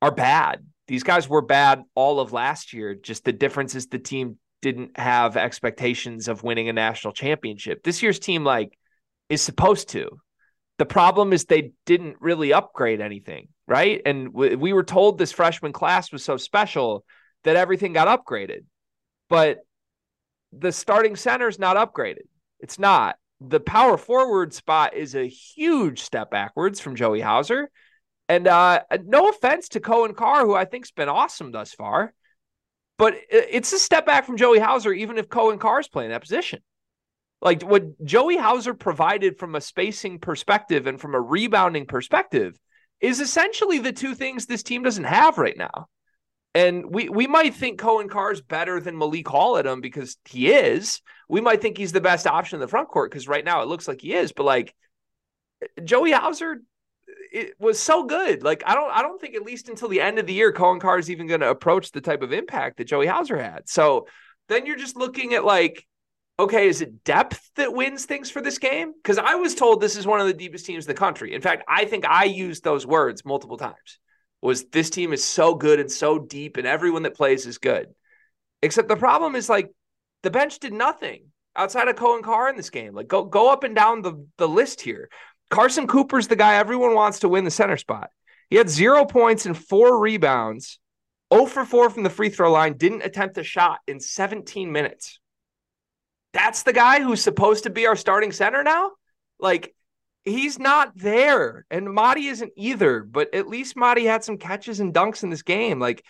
are bad. These guys were bad all of last year. Just the difference is the team didn't have expectations of winning a national championship. This year's team like is supposed to. The problem is they didn't really upgrade anything, right? And w- we were told this freshman class was so special that everything got upgraded. But the starting center is not upgraded. It's not the power forward spot is a huge step backwards from Joey Hauser. And uh, no offense to Coen Carr, who I think's been awesome thus far, but it's a step back from Joey Hauser, even if Coen Carr is playing that position. Like what Joey Hauser provided from a spacing perspective and from a rebounding perspective is essentially the two things this team doesn't have right now. And we we might think Coen Carr is better than Malik Hall at him because he is. We might think he's the best option in the front court because right now it looks like he is. But like Joey Hauser, it was so good. Like I don't I don't think at least until the end of the year Coen Carr is even going to approach the type of impact that Joey Hauser had. So then you're just looking at like, okay, is it depth that wins things for this game? Because I was told this is one of the deepest teams in the country. In fact, I think I used those words multiple times was this team is so good and so deep, and everyone that plays is good. Except the problem is like the bench did nothing outside of Coen Carr in this game. Like go go up and down the, the list here. Carson Cooper's the guy everyone wants to win the center spot. He had zero points and four rebounds, 0 for 4 from the free throw line, didn't attempt a shot in 17 minutes. That's the guy who's supposed to be our starting center now? Like he's not there. And Mady isn't either, but at least Mady had some catches and dunks in this game. Like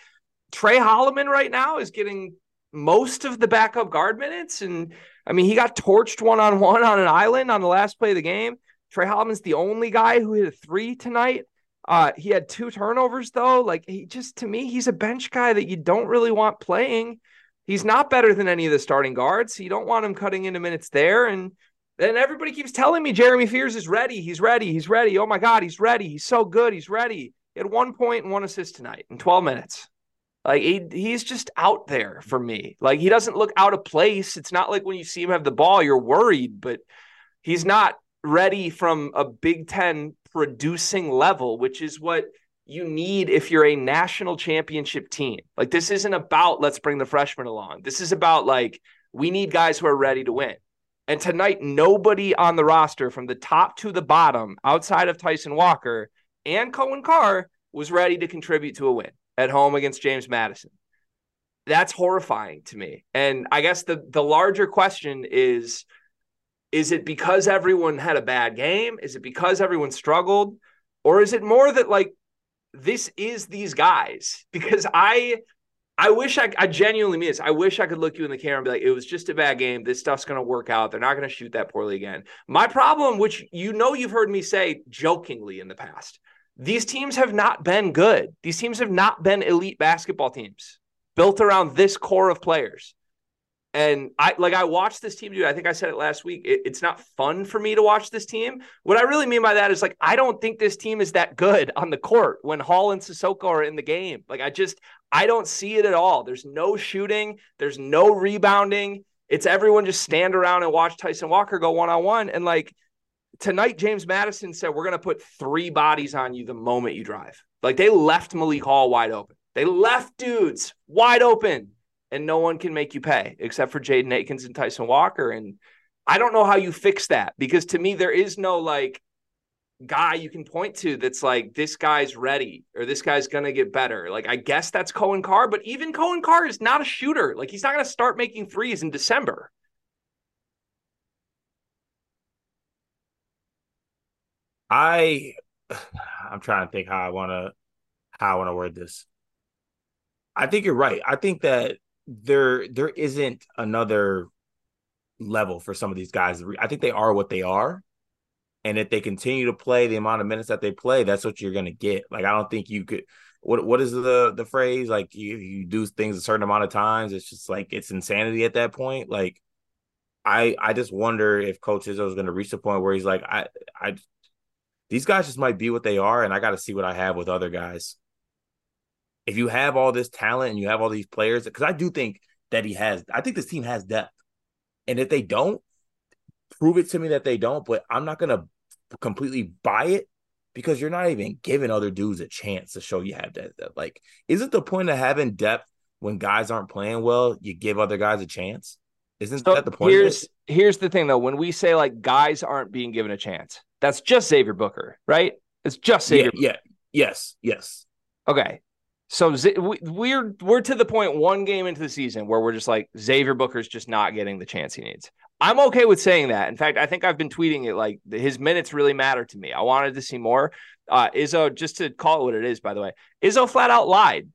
Tre Holloman right now is getting most of the backup guard minutes. And I mean, he got torched one on one on an island on the last play of the game. Tre Holloman's the only guy who hit a three tonight. Uh, he had two turnovers though. Like he just to me, he's a bench guy that you don't really want playing. He's not better than any of the starting guards. You don't want him cutting into minutes there. And then everybody keeps telling me Jeremy Fears is ready. He's ready. He's ready. Oh my God, he's ready. He's so good. He's ready. He had one point and one assist tonight in 12 minutes. Like he, he's just out there for me. Like he doesn't look out of place. It's not like when you see him have the ball, you're worried, but he's not ready from a Big Ten producing level, which is what you need if you're a national championship team. Like this isn't about let's bring the freshmen along. This is about like we need guys who are ready to win. And tonight, nobody on the roster from the top to the bottom, outside of Tyson Walker and Coen Carr, was ready to contribute to a win at home against James Madison. That's horrifying to me. And I guess the the larger question is is it because everyone had a bad game? Is it because everyone struggled? Or is it more that like this is these guys? Because I I wish I, I genuinely mean this. I wish I could look you in the camera and be like, it was just a bad game. This stuff's going to work out. They're not going to shoot that poorly again. My problem, which you know you've heard me say jokingly in the past, these teams have not been good. These teams have not been elite basketball teams built around this core of players. And I like I watched this team do. I think I said it last week. It, it's not fun for me to watch this team. What I really mean by that is like I don't think this team is that good on the court when Hall and Sissoko are in the game. Like I just I don't see it at all. There's no shooting. There's no rebounding. It's everyone just stand around and watch Tyson Walker go one on one. And like tonight, James Madison said we're gonna put three bodies on you the moment you drive. Like they left Malik Hall wide open. They left dudes wide open and no one can make you pay except for Jaden Akins and Tyson Walker. And I don't know how you fix that because to me, there is no like guy you can point to that's like, this guy's ready or this guy's going to get better. Like, I guess that's Coen Carr, but even Coen Carr is not a shooter. Like, he's not going to start making threes in December. I, I'm trying to think how I want to, how I want to word this. I think you're right. I think that there there isn't another level for some of these guys. I think they are what they are. And if they continue to play the amount of minutes that they play, that's what you're gonna get. Like I don't think you could what what is the the phrase? Like you you do things a certain amount of times, it's just like it's insanity at that point. Like I I just wonder if Coach Izzo is gonna reach the point where he's like, I I these guys just might be what they are, and I gotta see what I have with other guys if you have all this talent and you have all these players, because I do think that he has, I think this team has depth. And if they don't, prove it to me that they don't, but I'm not gonna completely buy it because you're not even giving other dudes a chance to show you have that, that. Like, isn't the point of having depth when guys aren't playing well? You give other guys a chance. Isn't so that the point? Here's here's the thing though. When we say like guys aren't being given a chance, that's just Xavier Booker, right? It's just Xavier. Yeah, yeah. Yes. Yes. Okay. So we're we're to the point one game into the season where we're just like Xavier Booker's just not getting the chance he needs. I'm okay with saying that. In fact, I think I've been tweeting it like his minutes really matter to me. I wanted to see more. Uh, Izzo, just to call it what it is, by the way, Izzo flat out lied.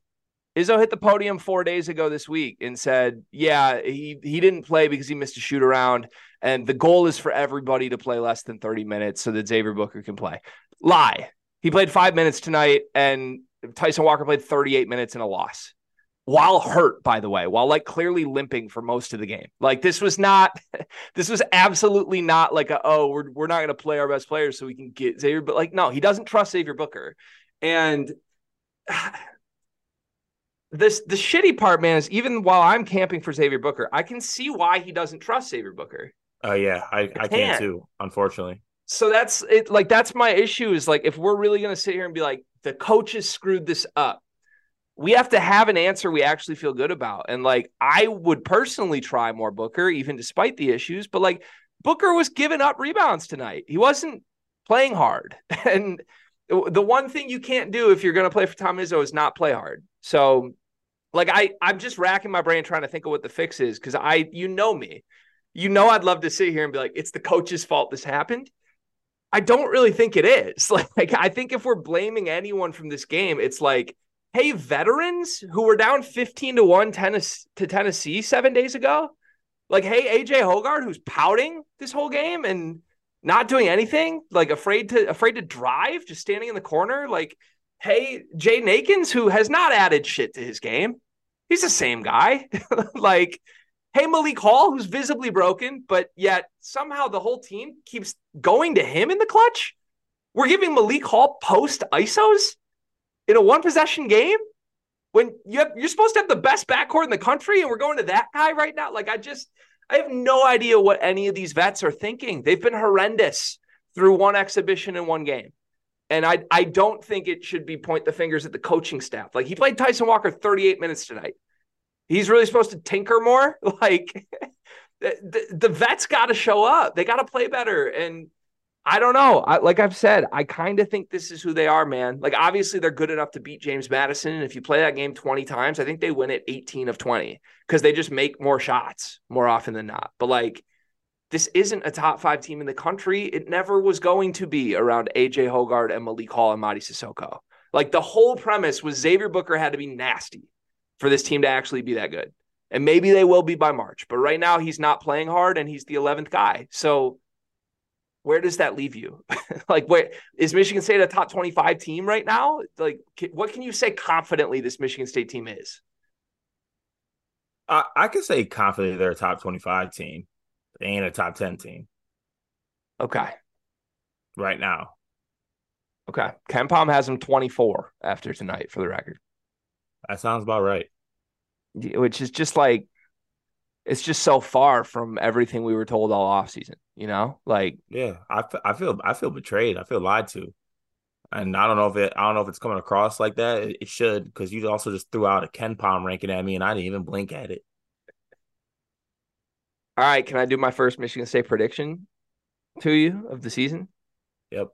Izzo hit the podium four days ago this week and said, "Yeah, he he didn't play because he missed a shoot around, and the goal is for everybody to play less than 30 minutes so that Xavier Booker can play." Lie. He played five minutes tonight, and Tyson Walker played 38 minutes in a loss while hurt, by the way, while like clearly limping for most of the game. Like this was not, this was absolutely not like a, oh, we're, we're not going to play our best players so we can get Xavier. But like, no, he doesn't trust Xavier Booker. And this, the shitty part, man, is even while I'm camping for Xavier Booker, I can see why he doesn't trust Xavier Booker. Oh, uh, yeah, I, I, I can too, unfortunately. So that's it. Like, that's my issue is like, if we're really going to sit here and be like, the coaches screwed this up we have to have an answer we actually feel good about. And like, I would personally try more Booker, even despite the issues. But like, Booker was giving up rebounds tonight. He wasn't playing hard. And the one thing you can't do if you're going to play for Tom Izzo is not play hard. So, like, I I'm just racking my brain trying to think of what the fix is because I you know me, you know I'd love to sit here and be like, it's the coach's fault this happened. I don't really think it is. Like, I think if we're blaming anyone from this game, it's like hey, veterans who were down 15 to 1 tennis to Tennessee seven days ago. Like, hey, AJ Hoggard, who's pouting this whole game and not doing anything, like afraid to afraid to drive, just standing in the corner. Like, hey, Jay Akins, who has not added shit to his game. He's the same guy. like, hey, Malik Hall, who's visibly broken, but yet somehow the whole team keeps going to him in the clutch. We're giving Malik Hall post ISOs in a one possession game when you have, you're supposed to have the best backcourt in the country and we're going to that guy right now. Like, I just, I have no idea what any of these vets are thinking. They've been horrendous through one exhibition in one game. And I, I don't think it should be point the fingers at the coaching staff. Like he played Tyson Walker 38 minutes tonight. He's really supposed to tinker more. Like the, the, vets got to show up. They got to play better. And I don't know. I, like I've said, I kind of think this is who they are, man. Like obviously they're good enough to beat James Madison, and if you play that game twenty times, I think they win it eighteen of twenty because they just make more shots more often than not. But like, this isn't a top five team in the country. It never was going to be around AJ Hoggard and Malik Hall and Mady Sissoko. Like the whole premise was Xavier Booker had to be nasty for this team to actually be that good, and maybe they will be by March. But right now he's not playing hard, and he's the eleventh guy, so where does that leave you? like, where is Michigan State a top 25 team right now? Like, what can you say confidently this Michigan State team is? I, I can say confidently they're a top 25 team. They ain't a top 10 team. Okay. Right now. Okay. KenPom has them 24 after tonight for the record. That sounds about right. Which is just like it's just so far from everything we were told all off season, you know? Like Yeah, I, I feel I feel betrayed. I feel lied to. And I don't know if it I don't know if it's coming across like that. It, it should because you also just threw out a KenPom ranking at me and I didn't even blink at it. All right, can I do my first Michigan State prediction to you of the season? Yep.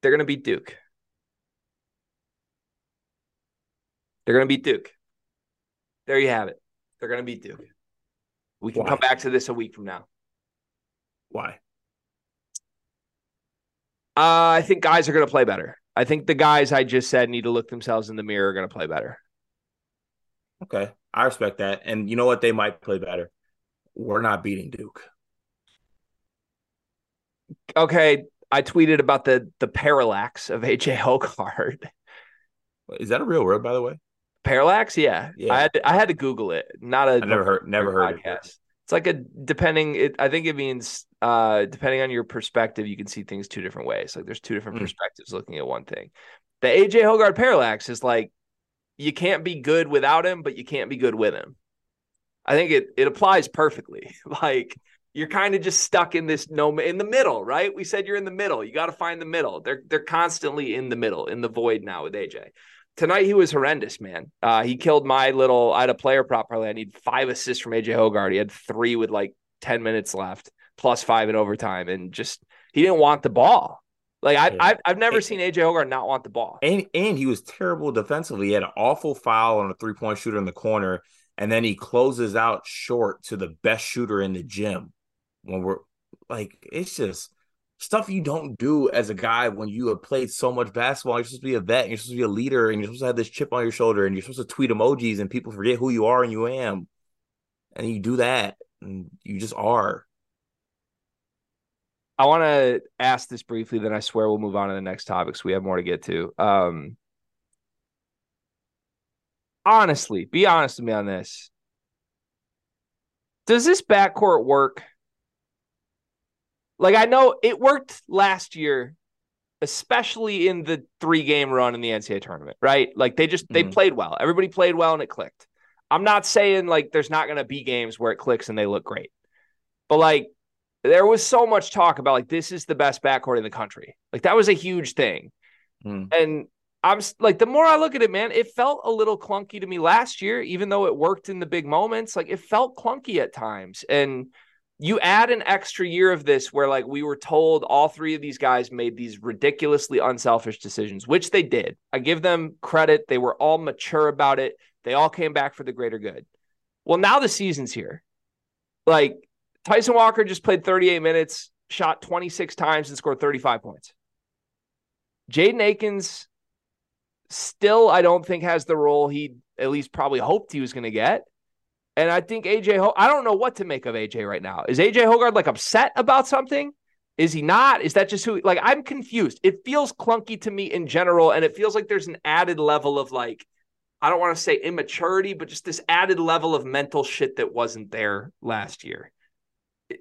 They're going to beat Duke. They're going to beat Duke. There you have it. They're going to beat Duke. We can Why? come back to this a week from now. Why? Uh, I think guys are going to play better. I think the guys I just said need to look themselves in the mirror are going to play better. Okay. I respect that. And you know what? They might play better. We're not beating Duke. Okay. I tweeted about the the parallax of AJ Hoggard. Is that a real word, by the way? Parallax, yeah. yeah. I had to, I had to Google it. Not a I never heard never heard podcast. It. It's like a depending. It, I think it means uh, depending on your perspective, you can see things two different ways. Like there's two different mm. perspectives looking at one thing. The AJ Hoggard parallax is like you can't be good without him, but you can't be good with him. I think it it applies perfectly. Like you're kind of just stuck in this no in the middle, right? We said you're in the middle. You got to find the middle. They're they're constantly in the middle, in the void now with AJ. Tonight he was horrendous, man. Uh, he killed my little. I had a player prop probably. I need five assists from AJ Hoggard. He had three with like ten minutes left, plus five in overtime, and just he didn't want the ball. Like I, yeah. I've, I've never and, seen AJ Hoggard not want the ball. And and he was terrible defensively. He had an awful foul on a three point shooter in the corner, and then he closes out short to the best shooter in the gym when we're like it's just stuff you don't do as a guy when you have played so much basketball. You're supposed to be a vet, and you're supposed to be a leader, and you're supposed to have this chip on your shoulder, and you're supposed to tweet emojis, and people forget who you are and you am, and you do that, and you just are. I want to ask this briefly, then I swear we'll move on to the next topics. We have more to get to. Um, honestly, be honest with me on this. Does this backcourt work? Like I know it worked last year, especially in the three game run in the NCAA tournament, right? Like they just they mm-hmm. played well. Everybody played well and it clicked. I'm not saying like there's not going to be games where it clicks and they look great. But like there was so much talk about like this is the best backcourt in the country. Like that was a huge thing. Mm. And I'm like the more I look at it, man, it felt a little clunky to me last year, even though it worked in the big moments. Like it felt clunky at times. And you add an extra year of this where like we were told all three of these guys made these ridiculously unselfish decisions which they did. I give them credit. They were all mature about it. They all came back for the greater good. Well now the season's here. Like tyson walker just played 38 minutes shot 26 times and scored 35 points. Jaden akins still i don't think has the role he at least probably hoped he was going to get and I think AJ, Ho- I don't know what to make of AJ right now. Is AJ Hoggard like upset about something? Is he not? Is that just who? Like, I'm confused. It feels clunky to me in general, and it feels like there's an added level of like, I don't want to say immaturity, but just this added level of mental shit that wasn't there last year.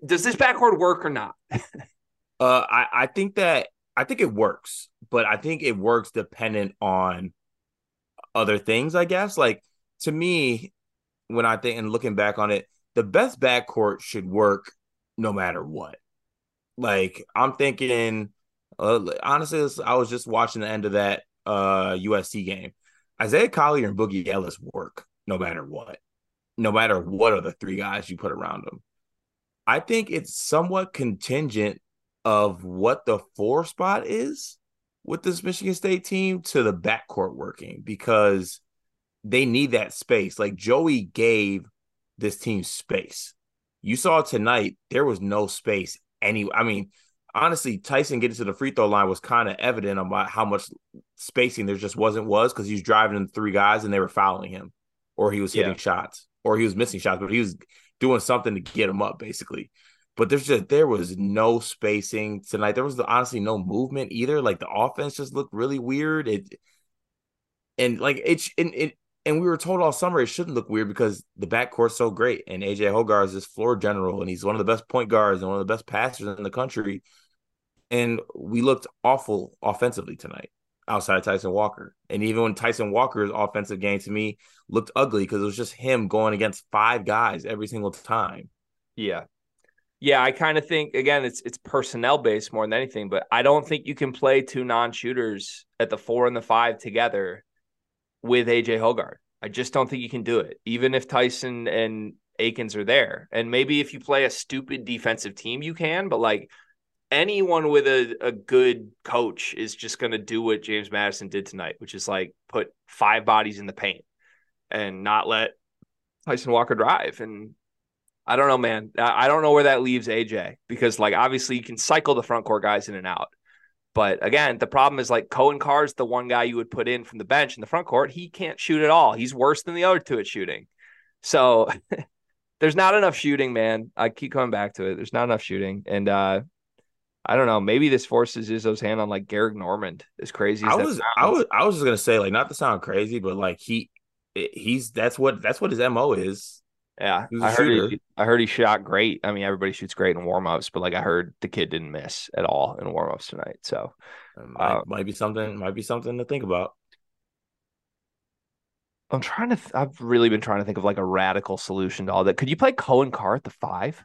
Does this backcourt work or not? uh, I, I think that I think it works, but I think it works dependent on other things. I guess, like to me, when I think and looking back on it, the best backcourt should work no matter what. Like I'm thinking, uh, honestly, I was just watching the end of that uh USC game. Isaiah Collier and Boogie Ellis work no matter what, no matter what are the three guys you put around them. I think it's somewhat contingent of what the four spot is with this Michigan State team to the backcourt working because they need that space. Like Joey gave this team space. You saw tonight, there was no space any I mean, honestly, Tyson getting to the free throw line was kind of evident about how much spacing there just wasn't was because he was driving in three guys and they were fouling him, or he was hitting yeah. shots, or he was missing shots, but he was doing something to get him up basically. But there's just there was no spacing tonight. There was honestly no movement either. Like the offense just looked really weird. It and like it's and it and we were told all summer it shouldn't look weird because the backcourt's so great. And AJ Hoggard is this floor general, and he's one of the best point guards and one of the best passers in the country. And we looked awful offensively tonight outside of Tyson Walker. And even when Tyson Walker's offensive game to me looked ugly because it was just him going against five guys every single time. Yeah. Yeah, I kind of think again it's it's personnel based more than anything, but I don't think you can play two non-shooters at the 4 and the 5 together with AJ Hoggard. I just don't think you can do it, even if Tyson and Akins are there. And maybe if you play a stupid defensive team, you can, but like anyone with a, a good coach is just going to do what James Madison did tonight, which is like put five bodies in the paint and not let Tyson Walker drive. And I don't know, man. I don't know where that leaves AJ because, like, obviously you can cycle the front court guys in and out. But again, the problem is like Coen Carr's the one guy you would put in from the bench in the front court. He can't shoot at all. He's worse than the other two at shooting. So there's not enough shooting, man. I keep coming back to it. There's not enough shooting. And uh I don't know. Maybe this forces Izzo's hand on like Gehrig Normand. As crazy as I was, I was, I was just gonna say like not to sound crazy, but like he, he's that's what that's what his mo is. Yeah, I heard he, I heard he shot great. I mean, everybody shoots great in warmups, but like I heard the kid didn't miss at all in warmups tonight. So might, uh, might be something might be something to think about. I'm trying to. Th- I've really been trying to think of like a radical solution to all that. Could you play Coen Carr at the five?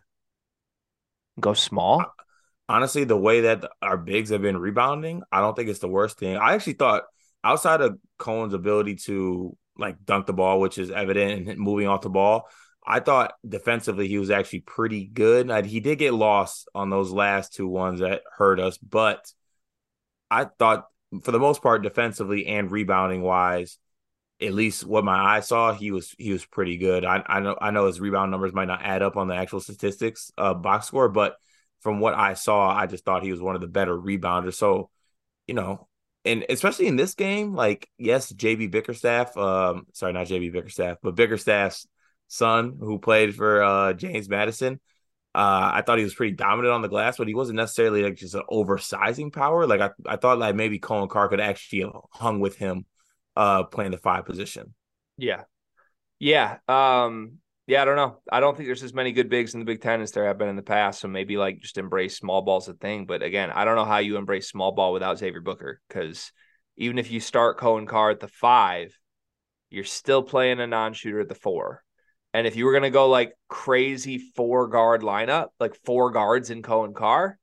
Go small. Honestly, the way that our bigs have been rebounding, I don't think it's the worst thing. I actually thought outside of Coen's ability to like dunk the ball, which is evident and moving off the ball, I thought defensively he was actually pretty good. He did get lost on those last two ones that hurt us, but I thought for the most part, defensively and rebounding wise, at least what my eye saw, he was he was pretty good. I, I know I know his rebound numbers might not add up on the actual statistics uh box score, but from what I saw, I just thought he was one of the better rebounders. So, you know, and especially in this game, like yes, JB Bickerstaff, um, sorry, not JB Bickerstaff, but Bickerstaff's son who played for uh James Madison. Uh, I thought he was pretty dominant on the glass, but he wasn't necessarily like just an oversizing power. Like I, I thought like maybe Coen Carr could actually have hung with him uh playing the five position. Yeah. Yeah. Um yeah, I don't know. I don't think there's as many good bigs in the Big Ten as there have been in the past. So maybe like just embrace small ball's a thing. But again, I don't know how you embrace small ball without Xavier Booker because even if you start Coen Carr at the five, you're still playing a non-shooter at the four. And if you were gonna go like crazy four guard lineup, like four guards in Coen Carr,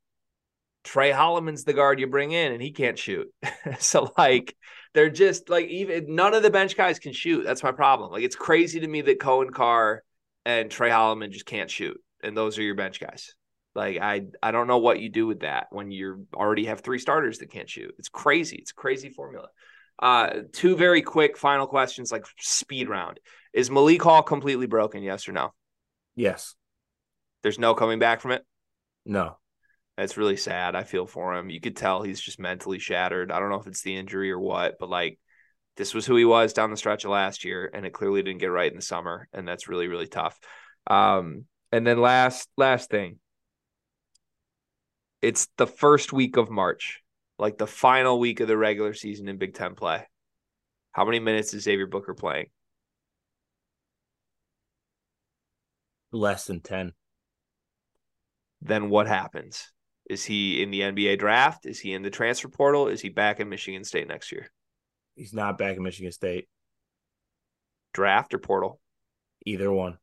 Tre Holloman's the guard you bring in, and he can't shoot. so like they're just like even none of the bench guys can shoot. That's my problem. Like it's crazy to me that Coen Carr and Tre Holloman just can't shoot, and those are your bench guys. Like I I don't know what you do with that when you already have three starters that can't shoot. It's crazy. It's a crazy formula. Uh, two very quick final questions, like speed round. Is Malik Hall completely broken? Yes or no? Yes. There's no coming back from it. No. That's really sad. I feel for him. You could tell he's just mentally shattered. I don't know if it's the injury or what, but like this was who he was down the stretch of last year, and it clearly didn't get right in the summer, and that's really really tough. Um, and then last last thing, it's the first week of March, like the final week of the regular season in Big Ten play. How many minutes is Xavier Booker playing? Less than ten. Then what happens? Is he in the NBA draft? Is he in the transfer portal? Is he back in Michigan State next year? He's not back in Michigan State. Draft or portal? Either one.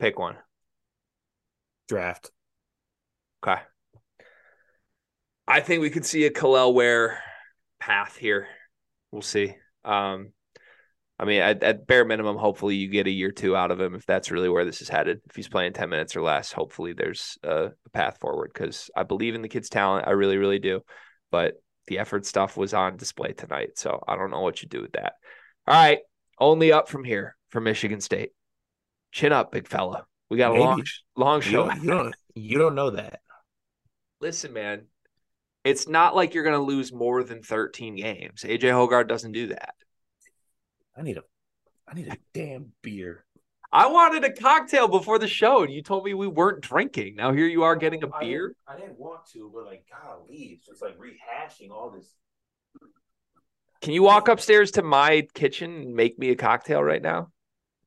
Pick one. Draft. Okay. I think we could see a Kel'el Ware path here. We'll see. Um, I mean, at, at, bare minimum, hopefully you get a year two out of him if that's really where this is headed. If he's playing 10 minutes or less, hopefully there's a, a path forward because I believe in the kid's talent. I really, really do. But the effort stuff was on display tonight. So I don't know what you do with that. All right. Only up from here for Michigan State. Chin up, big fella. We got Maybe. a long, long show. You don't, you don't know that. Listen, man, it's not like you're going to lose more than 13 games. AJ Hoggard doesn't do that. I need a I need a damn beer. I wanted a cocktail before the show, and you told me we weren't drinking. Now here you are getting a beer. I didn't, I didn't want to, but like, golly, it's just like rehashing all this. Can you walk upstairs to my kitchen and make me a cocktail right now?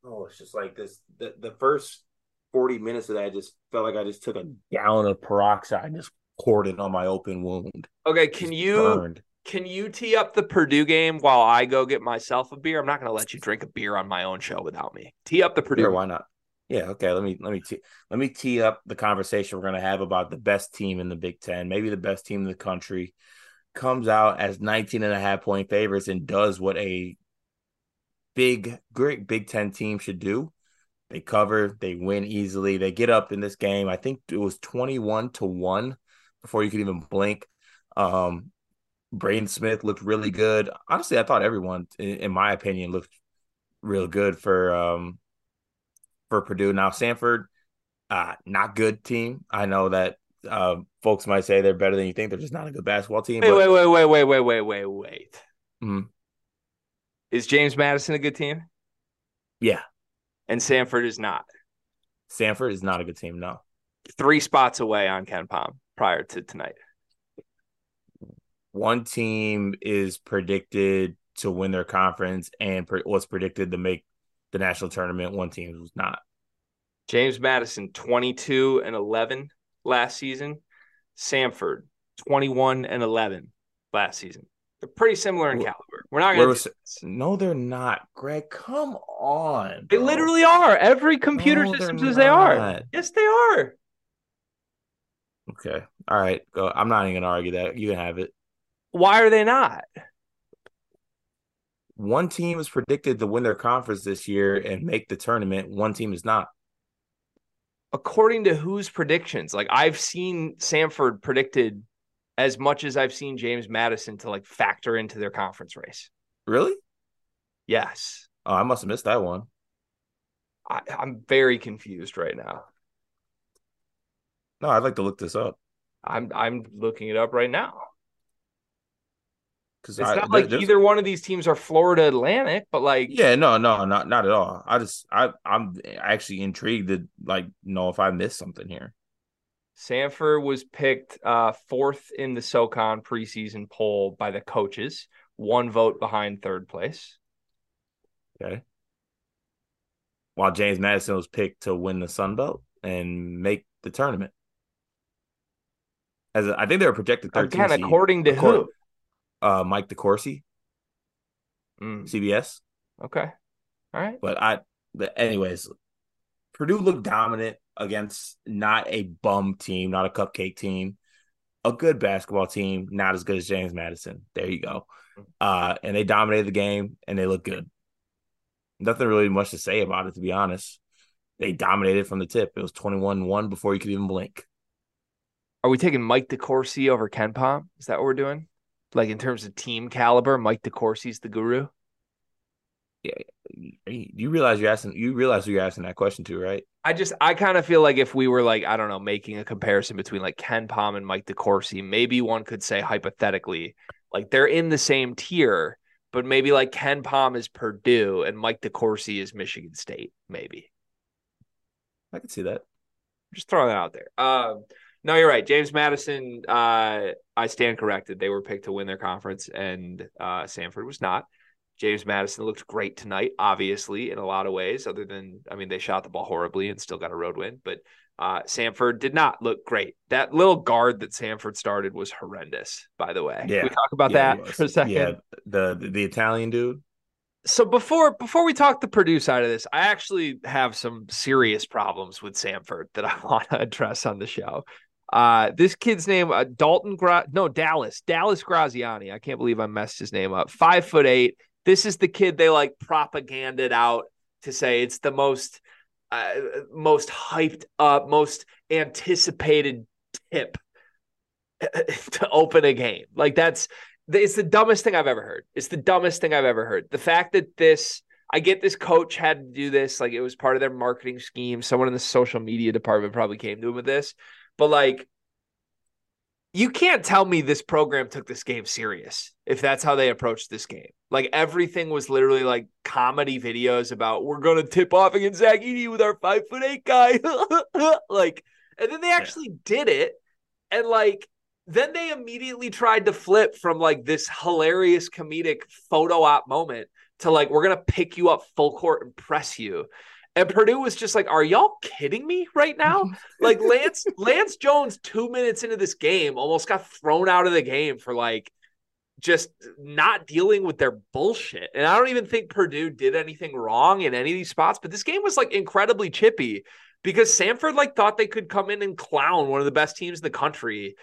Oh, it's just like this. The, the first 40 minutes of that, I just felt like I just took a gallon of peroxide and just it on my open wound. Okay, can you burned. Can you tee up the Purdue game while I go get myself a beer? I'm not going to let you drink a beer on my own show without me. Tee up the Purdue. Sure, why not? Yeah, okay. Let me let me tee, let me tee up the conversation we're going to have about the best team in the Big 10, maybe the best team in the country. Comes out as 19 and a half point favorites and does what a big great Big 10 team should do. They cover, they win easily. They get up in this game. I think it was 21 to 1 before you could even blink. Um, Braden Smith looked really good. Honestly, I thought everyone, in, in my opinion, looked real good for um for Purdue. Now Samford, uh, not good team. I know that uh, folks might say they're better than you think. They're just not a good basketball team. Wait, but... wait, wait, wait, wait, wait, wait, wait, wait. Mm-hmm. Is James Madison a good team? Yeah. And Samford is not. Samford is not a good team. No. Three spots away on KenPom prior to tonight one team is predicted to win their conference and pre- was predicted to make the national tournament. One team was not. James Madison, 22 and 11 last season. Samford, 21 and 11 last season. They're pretty similar in caliber. We're not going to. no, they're not. Greg, come on. They literally are. Every computer No, system says they are. Yes, they are. Okay. All right. Go. I'm not even gonna argue that. You can have it. Why are they not? One team is predicted to win their conference this year and make the tournament. One team is not. According to whose predictions? Like I've seen Samford predicted as much as I've seen James Madison to like factor into their conference race. Really? Yes. Oh, I must have missed that one. I, I'm very confused right now. No, I'd like to look this up I'm I'm looking it up right now. because It's not like either one of these teams are Florida Atlantic, but like Yeah, no, no, not not at all. I just I I'm actually intrigued to like know if I missed something here. Samford was picked uh, fourth in the SoCon preseason poll by the coaches, one vote behind third place. Okay. While James Madison was picked to win the Sun Belt and make the tournament. As a, I think they were projected 13 Again, seed. according to who? uh Mike DeCourcy, Mm, CBS. okay. All right. But I but anyways, Purdue looked dominant against not a bum team, not a cupcake team, a good basketball team, not as good as James Madison. There you go. Uh, and they dominated the game and they looked good. Nothing really much to say about it, to be honest. They dominated from the tip. It was 21 1 before you could even blink. Are we taking Mike DeCourcy over KenPom? Is that what we're doing? Like in terms of team caliber, Mike DeCourcy's the guru. Yeah, you realize you're asking you realize who you're asking that question to, right? I just I kind of feel like if we were like I don't know making a comparison between like KenPom and Mike DeCourcy, maybe one could say hypothetically like they're in the same tier, but maybe like KenPom is Purdue and Mike DeCourcy is Michigan State. Maybe I can see that. just throwing that out there. Um, no, you're right. James Madison, uh, I stand corrected. They were picked to win their conference, and uh, Samford was not. James Madison looked great tonight, obviously, in a lot of ways, other than, I mean, they shot the ball horribly and still got a road win. But uh, Samford did not look great. That little guard that Samford started was horrendous, by the way. Yeah. Can we talk about Yeah, that for a second? Yeah, the, the the Italian dude. so before before we talk the Purdue side of this, I actually have some serious problems with Samford that I want to address on the show. Uh, this kid's name, uh, Dalton Gra- no Dallas Dallas Graziani. I can't believe I messed his name up. Five foot eight. This is the kid they like propaganded out to say it's the most uh, most hyped up, most anticipated tip to open a game. Like that's it's the dumbest thing I've ever heard. It's the dumbest thing I've ever heard. The fact that this, I get this coach had to do this, like it was part of their marketing scheme. Someone in the social media department probably came to him with this, but like, you can't tell me this program took this game serious if that's how they approached this game. Like everything was literally like comedy videos about we're gonna tip off against Zach Edey with our five foot eight guy, like, and then they actually did it, and like then they immediately tried to flip from like this hilarious comedic photo op moment to like we're gonna pick you up full court and press you. And Purdue was just like, "Are y'all kidding me right now?" like Lance Lance Jones, two minutes into this game, almost got thrown out of the game for like just not dealing with their bullshit. And I don't even think Purdue did anything wrong in any of these spots, but this game was like incredibly chippy because Samford like thought they could come in and clown one of the best teams in the country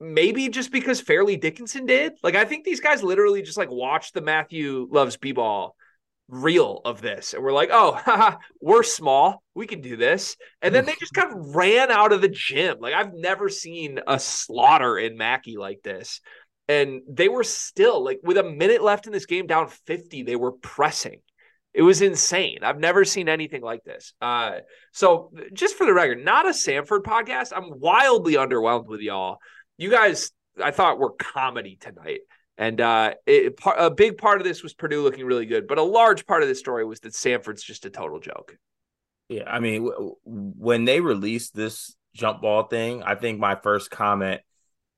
maybe just because Fairleigh Dickinson did. Like I think these guys literally just like watched the Matthew Loves B-ball reel of this and we're like, oh, haha, we're small, we can do this. And then they just kind of ran out of the gym. Like I've never seen a slaughter in Mackey like this. And they were still like with a minute left in this game, down 50, they were pressing. It was insane. I've never seen anything like this. Uh, so just for the record, not a samford podcast. I'm wildly underwhelmed with y'all you guys I thought were comedy tonight. And uh, it, a big part of this was Purdue looking really good, but a large part of this story was that Samford's just a total joke. Yeah, I mean, w- when they released this jump ball thing, I think my first comment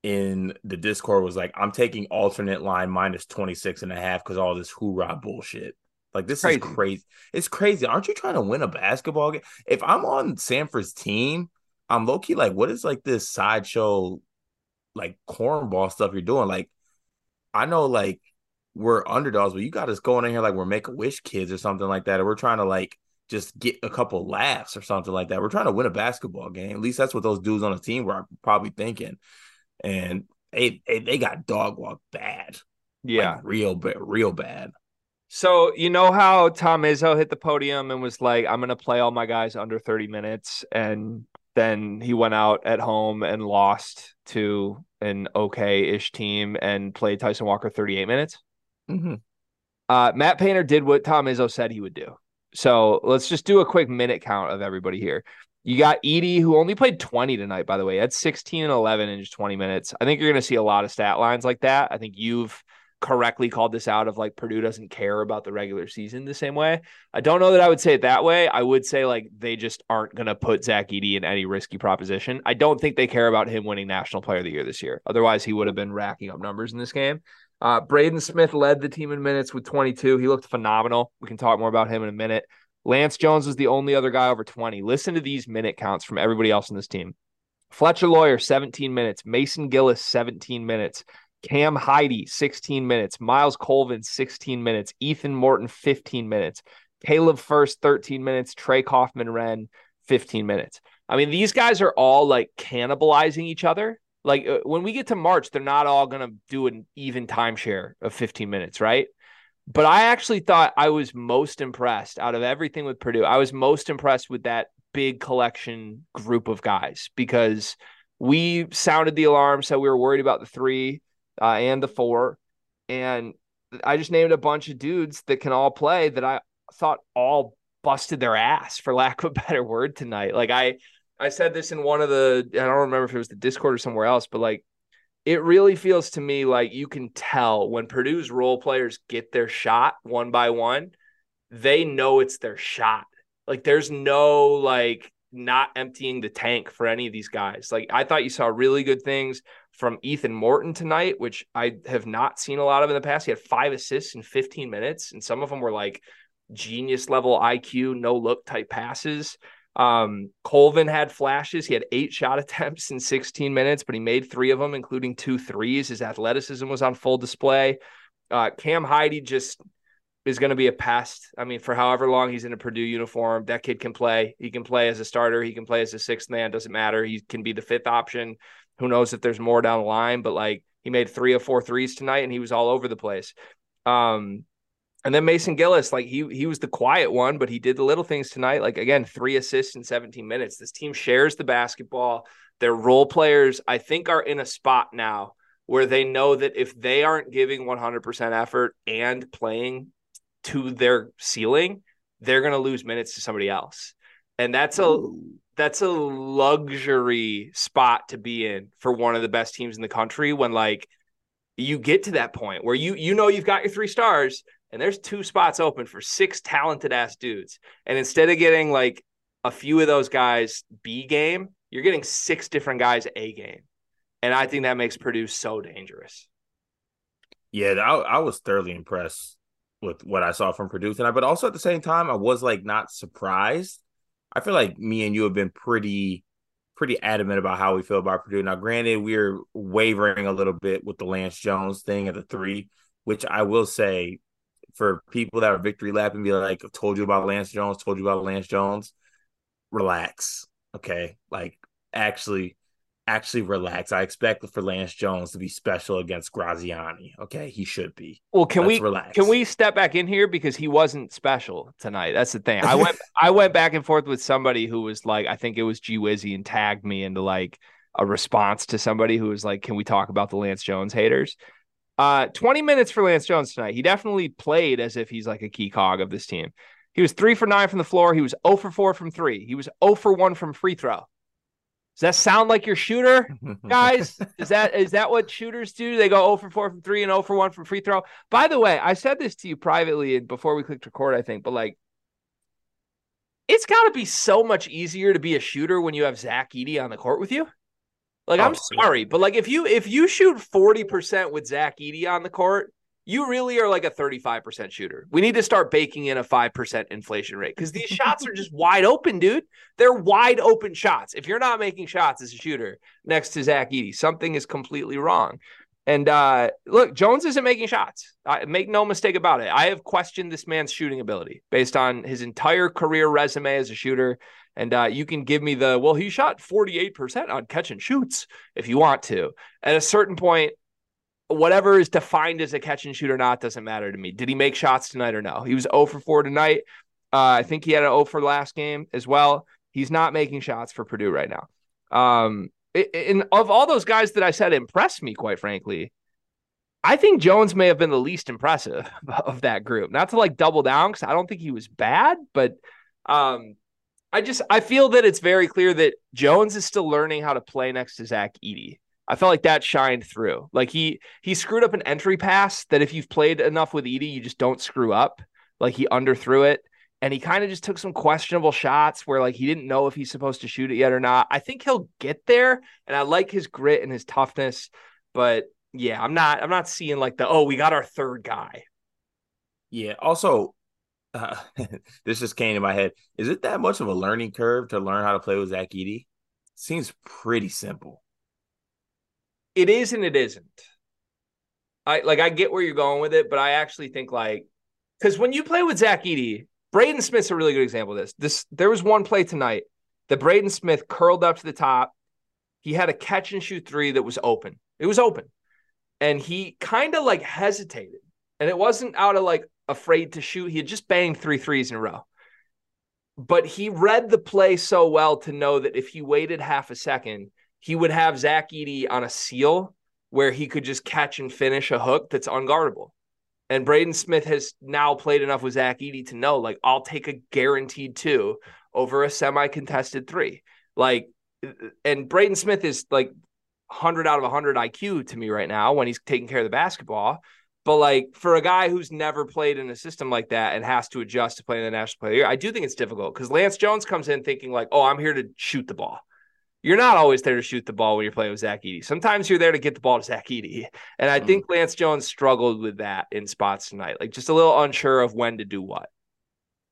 in the Discord was like, I'm taking alternate line minus 26 and a half because all this hoorah bullshit. Like, this Crazy. is crazy. It's crazy. Aren't you trying to win a basketball game? If I'm on Samford's team, I'm low key like, what is like this sideshow, like cornball stuff you're doing? Like, I know like we're underdogs, but you got us going in here like we're make a wish kids or something like that, or we're trying to like just get a couple laughs or something like that. We're trying to win a basketball game. At least that's what those dudes on the team were probably thinking. And they they, they got dog walk bad. Yeah, like real bad, real bad. So you know how Tom Izzo hit the podium and was like, "I'm going to play all my guys under 30 minutes," and then he went out at home and lost to an okay-ish team and played Tyson Walker 38 minutes. Mm-hmm. Uh, Matt Painter did what Tom Izzo said he would do. So let's just do a quick minute count of everybody here. You got Edey, who only played 20 tonight, by the way. That's 16 and 11 in just 20 minutes. I think you're going to see a lot of stat lines like that. I think you've correctly called this out of like Purdue doesn't care about the regular season the same way. I don't know that I would say it that way. I would say like they just aren't going to put Zach Edey in any risky proposition. I don't think they care about him winning National Player of the Year this year. Otherwise, he would have been racking up numbers in this game. Uh, Braden Smith led the team in minutes with 22. He looked phenomenal. We can talk more about him in a minute. Lance Jones was the only other guy over 20. Listen to these minute counts from everybody else in this team. Fletcher Loyer, 17 minutes. Mason Gillis, 17 minutes. Cam Heide, 16 minutes. Myles Colvin, 16 minutes. Ethan Morton, 15 minutes. Caleb Furst, 13 minutes. Trey Kaufman-Renn, 15 minutes. I mean, these guys are all like cannibalizing each other. Like uh, when we get to March, they're not all going to do an even timeshare of 15 minutes, right? But I actually thought I was most impressed out of everything with Purdue. I was most impressed with that big collection group of guys because we sounded the alarm, so we were worried about the three uh, and the four, and I just named a bunch of dudes that can all play that I thought all busted their ass, for lack of a better word, tonight. Like I, I said this in one of the I don't remember if it was the Discord or somewhere else, but like it really feels to me like you can tell when Purdue's role players get their shot one by one, they know it's their shot. Like there's no like not emptying the tank for any of these guys. Like I thought you saw really good things from Ethan Morton tonight, which I have not seen a lot of in the past. He had five assists in 15 minutes, and some of them were like genius level IQ, no look type passes. Um, Colvin had flashes. He had eight shot attempts in 16 minutes, but he made three of them, including two threes. His athleticism was on full display. Uh, Cam Heide just is going to be a pest. I mean, for however long he's in a Purdue uniform, that kid can play. He can play as a starter. He can play as a sixth man. Doesn't matter. He can be the fifth option. Who knows if there's more down the line? But like he made three or four threes tonight, and he was all over the place. Um, and then Mason Gillis, like he he was the quiet one, but he did the little things tonight. Like again, three assists in 17 minutes. This team shares the basketball. Their role players, I think, are in a spot now where they know that if they aren't giving 100% effort and playing to their ceiling, they're going to lose minutes to somebody else. And that's a Ooh. That's a luxury spot to be in for one of the best teams in the country when like you get to that point where you you know you've got your three stars and there's two spots open for six talented ass dudes. And instead of getting like a few of those guys B game, you're getting six different guys A game. And I think that makes Purdue so dangerous. Yeah, I, I was thoroughly impressed with what I saw from Purdue tonight, but also at the same time, I was like not surprised. I feel like me and you have been pretty pretty adamant about how we feel about Purdue. Now, granted, we're wavering a little bit with the Lance Jones thing at the three, which I will say for people that are victory lapping, be like, told you about Lance Jones, told you about Lance Jones. Relax. Okay. Like actually, actually relax. I expect for Lance Jones to be special against Graziani. Okay. He should be. Well, can Let's we relax? Can we step back in here? Because he wasn't special tonight. That's the thing. I went I went back and forth with somebody who was like, I think it was G Wizzy and tagged me into like a response to somebody who was like, Can we talk about the Lance Jones haters? Uh, 20 minutes for Lance Jones tonight. He definitely played as if he's like a key cog of this team. He was three for nine from the floor. He was 0 for 4 from three. He was 0 for 1 from free throw. Does that sound like your shooter, guys? is that is that what shooters do? They go 0 for 4 from three and 0 for 1 from free throw. By the way, I said this to you privately before we clicked record, I think, but like it's got to be so much easier to be a shooter when you have Zach Edey on the court with you. Like, oh, I'm sorry, but like if you if you shoot 40% with Zach Edey on the court, you really are like a 35% shooter. We need to start baking in a 5% inflation rate because these shots are just wide open, dude. They're wide open shots. If you're not making shots as a shooter next to Zach Edey, something is completely wrong. And uh, look, Jones isn't making shots. I, make no mistake about it. I have questioned this man's shooting ability based on his entire career resume as a shooter. And uh, you can give me the, well, he shot 48% on catch and shoots if you want to. At a certain point, whatever is defined as a catch and shoot or not doesn't matter to me. Did he make shots tonight or no? He was 0 for 4 tonight. Uh, I think he had an 0 for last game as well. He's not making shots for Purdue right now. Um, and of all those guys that I said impressed me, quite frankly, I think Jones may have been the least impressive of that group. Not to like double down because I don't think he was bad, but um, I just I feel that it's very clear that Jones is still learning how to play next to Zach Edey. I felt like that shined through. Like he he screwed up an entry pass that if you've played enough with Edey, you just don't screw up. Like he underthrew it and he kind of just took some questionable shots where like he didn't know if he's supposed to shoot it yet or not. I think he'll get there and I like his grit and his toughness, but yeah, I'm not I'm not seeing like the oh, we got our third guy. Yeah, also uh, this just came to my head. Is it that much of a learning curve to learn how to play with Zach Edey? Seems pretty simple it is and it isn't. I like I get where you're going with it, but I actually think like because when you play with Zach Edey, Braden Smith's a really good example of this. This there was one play tonight that Braden Smith curled up to the top. He had a catch and shoot three that was open. It was open. And he kind of like hesitated. And it wasn't out of like afraid to shoot. He had just banged three threes in a row. But he read the play so well to know that if he waited half a second, he would have Zach Edey on a seal where he could just catch and finish a hook that's unguardable. And Braden Smith has now played enough with Zach Edey to know, like, I'll take a guaranteed two over a semi contested three. Like, and Braden Smith is like 100 out of 100 IQ to me right now when he's taking care of the basketball. But like for a guy who's never played in a system like that and has to adjust to playing the national player, I do think it's difficult because Lance Jones comes in thinking like, "Oh, I'm here to shoot the ball." You're not always there to shoot the ball when you're playing with Zach Edey. Sometimes you're there to get the ball to Zach Edey. And I mm. think Lance Jones struggled with that in spots tonight, like just a little unsure of when to do what.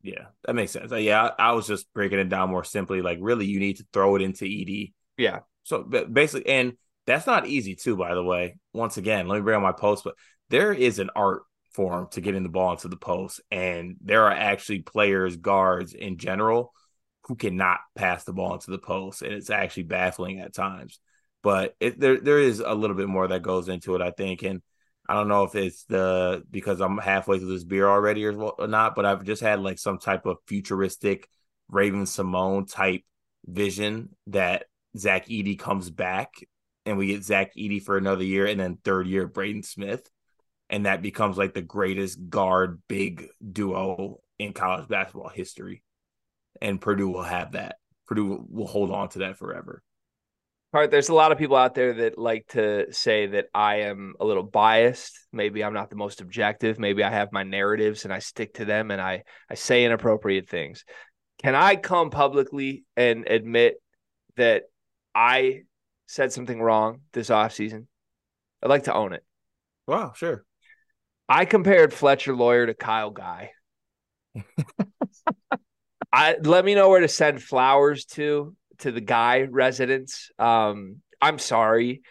Yeah, that makes sense. Yeah, I, I was just breaking it down more simply. Like, really, you need to throw it into Edey. Yeah. So basically, and that's not easy too, by the way. Once again, let me bring on my post, but there is an art form to getting the ball into the post, and there are actually players, guards in general who cannot pass the ball into the post, and it's actually baffling at times. But it, there there is a little bit more that goes into it, I think, and I don't know if it's the because I'm halfway through this beer already or, or not, but I've just had like some type of futuristic Raven-Symoné type vision that Zach Edey comes back and we get Zach Edey for another year, and then third year Braden Smith, and that becomes like the greatest guard big duo in college basketball history and Purdue will have that. Purdue will hold on to that forever. All right, there's a lot of people out there that like to say that I am a little biased. Maybe I'm not the most objective. Maybe I have my narratives and I stick to them and I I say inappropriate things. Can I come publicly and admit that I said something wrong this offseason? I'd like to own it. Wow, sure. I compared Fletcher Loyer to Kyle Guy. I let me know where to send flowers to to the guy residents. Um, I'm sorry.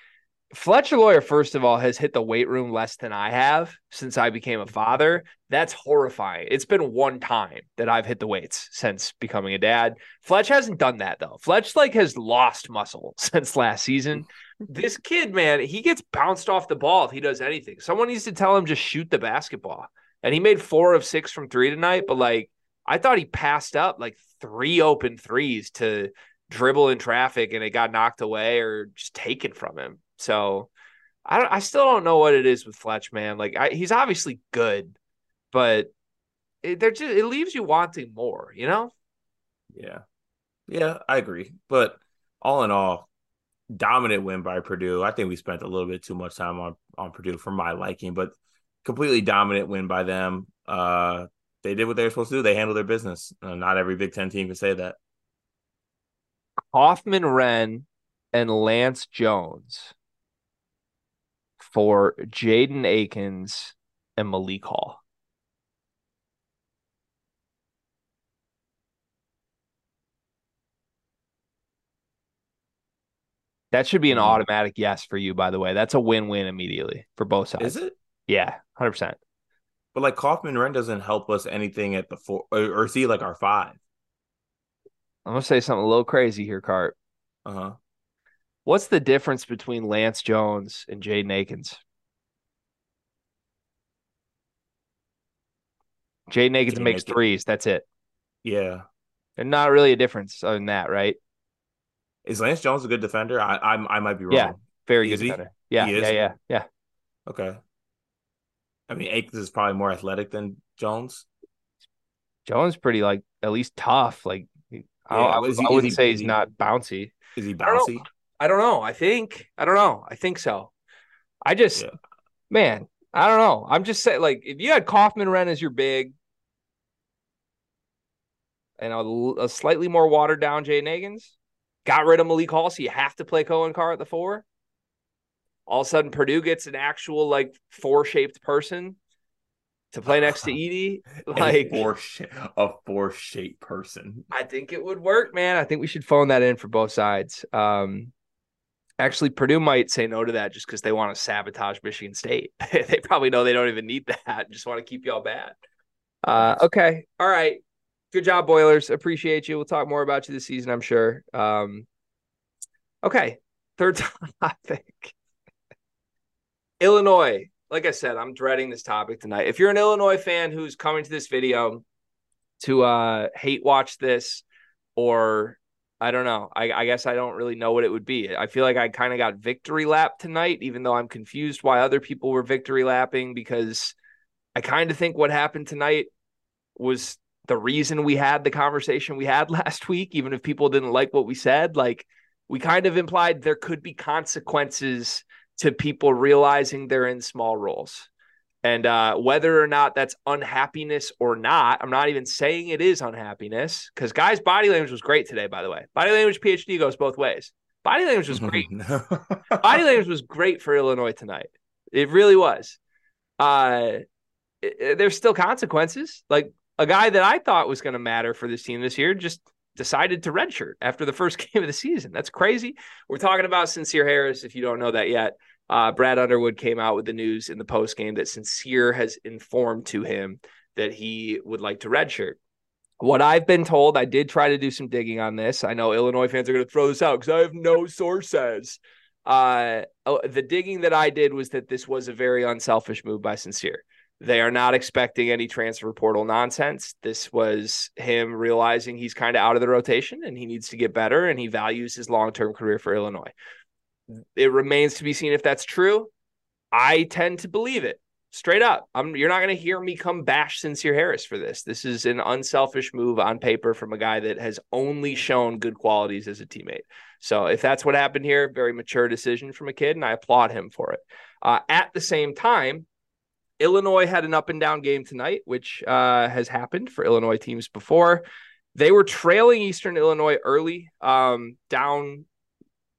Fletcher Loyer, first of all, has hit the weight room less than I have since I became a father. That's horrifying. It's been one time that I've hit the weights since becoming a dad. Fletch hasn't done that though. Fletch like has lost muscle since last season. this kid, man, he gets bounced off the ball if he does anything. Someone needs to tell him just shoot the basketball. And he made four of six from three tonight, but like I thought he passed up like three open threes to dribble in traffic and it got knocked away or just taken from him. So I don't, I still don't know what it is with Fletch, man. Like I, he's obviously good, but it, just it leaves you wanting more, you know? Yeah, yeah, I agree. But all in all, dominant win by Purdue. I think we spent a little bit too much time on on Purdue for my liking, but completely dominant win by them. Uh, they did what they were supposed to do. They handled their business. Uh, not every Big Ten team can say that. Kaufman-Renn and Lance Jones for Jaden Akins and Malik Hall. That should be an Mhm. automatic yes for you, by the way. That's a win-win immediately for both sides. Is it? Yeah, hundred percent. But like Kaufman-Renn doesn't help us anything at the four, or, or is he like our five? I'm gonna say something a little crazy here, Cart. Uh huh. What's the difference between Lance Jones and Jaden Akins? Jaden Akins makes threes. That's it. Yeah. And not really a difference other than that, right? Is Lance Jones a good defender? I I, I might be wrong. Yeah. Very Is good he? defender. Yeah, yeah, yeah, yeah. Okay. I mean, Akins is probably more athletic than Jones. Jones pretty like at least tough. Like I, Yeah, I, is he- I wouldn't he- say he's he- not bouncy. Is he I don't bouncy? I don't know. I think I don't know. I think so. I just Yeah. man, I don't know. I'm just saying like if you had Kaufman-Renn as your big and a, a slightly more watered down Jaden Akins, got rid of Malik Hall, so you have to play Coen Carr at the four. All of a sudden, Purdue gets an actual like four shaped person to play next to Edey. Like a four a four shaped person. I think it would work, man. I think we should phone that in for both sides. Um, actually, Purdue might say no to that just because they want to sabotage Michigan State. they probably know they don't even need that. Just want to keep y'all bad. Uh, okay, all right. Good job, Boilers. Appreciate you. We'll talk more about you this season, I'm sure. Um, okay, third topic. Illinois. Like I said, I'm dreading this topic tonight. If you're an Illinois fan who's coming to this video to uh hate watch this or I don't know. I, I guess I don't really know what it would be. I feel like I kind of got victory lap tonight, even though I'm confused why other people were victory lapping because I kind of think what happened tonight was the reason we had the conversation we had last week, even if people didn't like what we said. Like we kind of implied there could be consequences to people realizing they're in small roles. And uh, whether or not that's unhappiness or not, I'm not even saying it is unhappiness because guys' body language was great today, by the way. Body language PhD goes both ways. Body language was great. body language was great for Illinois tonight. It really was. Uh, it- it- there's still consequences. Like a guy that I thought was going to matter for this team this year just decided to redshirt after the first game of the season. That's crazy. We're talking about Sencire Harris. If you don't know that yet, uh, Brad Underwood came out with the news in the post game that Sencire has informed to him that he would like to redshirt. What I've been told, I did try to do some digging on this. I know Illinois fans are going to throw this out because I have no sources. Uh, oh, the digging that I did was that this was a very unselfish move by Sencire. They are not expecting any transfer portal nonsense. This was him realizing he's kind of out of the rotation and he needs to get better and he values his long term career for Illinois. It remains to be seen if that's true. I tend to believe it straight up. I'm, you're not going to hear me come bash Sencire Harris for this. This is an unselfish move on paper from a guy that has only shown good qualities as a teammate. So if that's what happened here, very mature decision from a kid, and I applaud him for it. Uh, at the same time, Illinois had an up and down game tonight, which uh, has happened for Illinois teams before. They were trailing Eastern Illinois early, um, down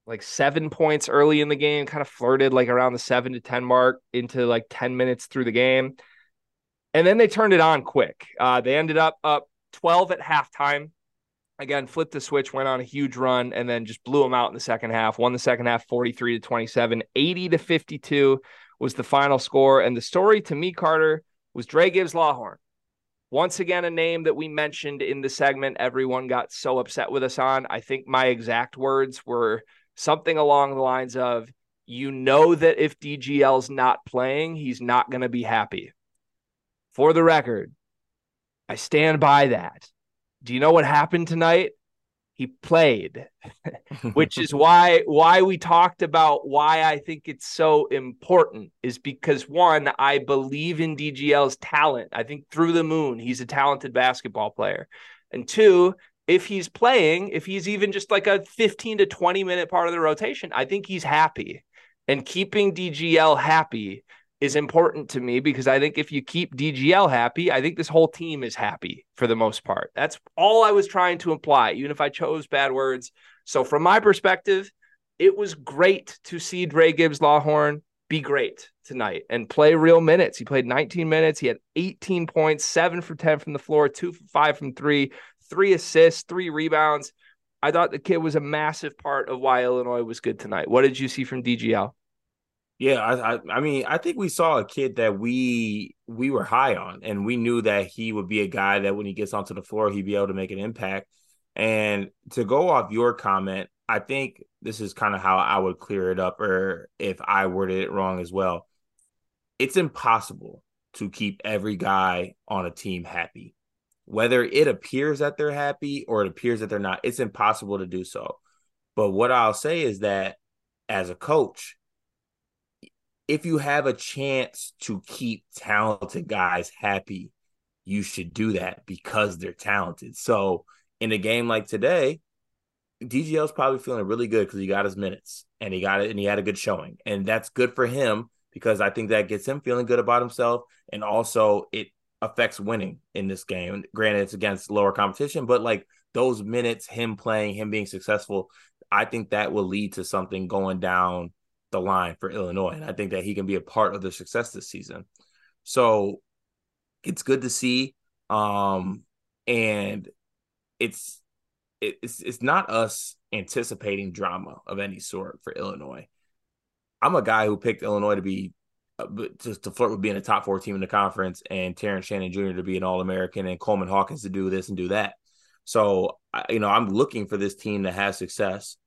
like seven points early in the game, kind of flirted like around the seven to 10 mark into like 10 minutes through the game. And then they turned it on quick. Uh, they ended up up 12 at halftime. Again, flipped the switch, went on a huge run, and then just blew them out in the second half. Won the second half 43 to 27, 80 to 52 was the final score. And the story to me, Carter, was Dra Gibbs-Lawhorn. Once again, a name that we mentioned in the segment, everyone got so upset with us on. I think my exact words were something along the lines of, you know, that if DGL's not playing, he's not going to be happy. For the record, I stand by that. Do you know what happened tonight? He played, which is why why we talked about why I think it's so important is because one, I believe in DGL's talent. I think through the moon, he's a talented basketball player. And two, if he's playing, if he's even just like a 15 to 20 minute part of the rotation, I think he's happy. And keeping DGL happy is important to me because I think if you keep DGL happy, I think this whole team is happy for the most part. That's all I was trying to imply, even if I chose bad words. So, from my perspective, it was great to see Dra Gibbs-Lawhorn be great tonight and play real minutes. He played 19 minutes. He had 18 points, seven for 10 from the floor, two for five from three, three assists, three rebounds. I thought the kid was a massive part of why Illinois was good tonight. What did you see from DGL? Yeah, I, I, I mean, I think we saw a kid that we we were high on, and we knew that he would be a guy that when he gets onto the floor, he'd be able to make an impact. And to go off your comment, I think this is kind of how I would clear it up, or if I worded it wrong as well. It's impossible to keep every guy on a team happy, whether it appears that they're happy or it appears that they're not. It's impossible to do so. But what I'll say is that as a coach if you have a chance to keep talented guys happy, you should do that because they're talented. So in a game like today, DGL's probably feeling really good because he got his minutes and he got it and he had a good showing. And that's good for him because I think that gets him feeling good about himself. And also it affects winning in this game. Granted, it's against lower competition, but like those minutes, him playing, him being successful, I think that will lead to something going down the line for Illinois. And I think that he can be a part of their success this season. So it's good to see. Um, and it's it's it's not us anticipating drama of any sort for Illinois. I'm a guy who picked Illinois to be uh, just to flirt with being a top four team in the conference, and Terrence Shannon Jr. to be an All American, and Coleman Hawkins to do this and do that. So, you know, I'm looking for this team to have success,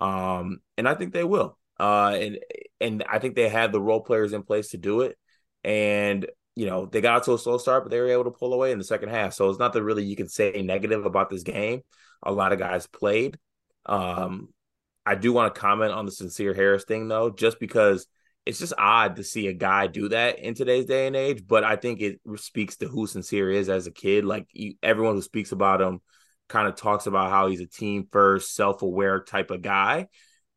um, and I think they will. Uh, and and I think they had the role players in place to do it. And you know they got to a slow start, but they were able to pull away in the second half. So it's not that really you can say negative about this game. A lot of guys played. Um, I do want to comment on the Sencire Harris thing though, just because it's just odd to see a guy do that in today's day and age. But I think it speaks to who Sencire is as a kid. Like you, everyone who speaks about him kind of talks about how he's a team first, self aware type of guy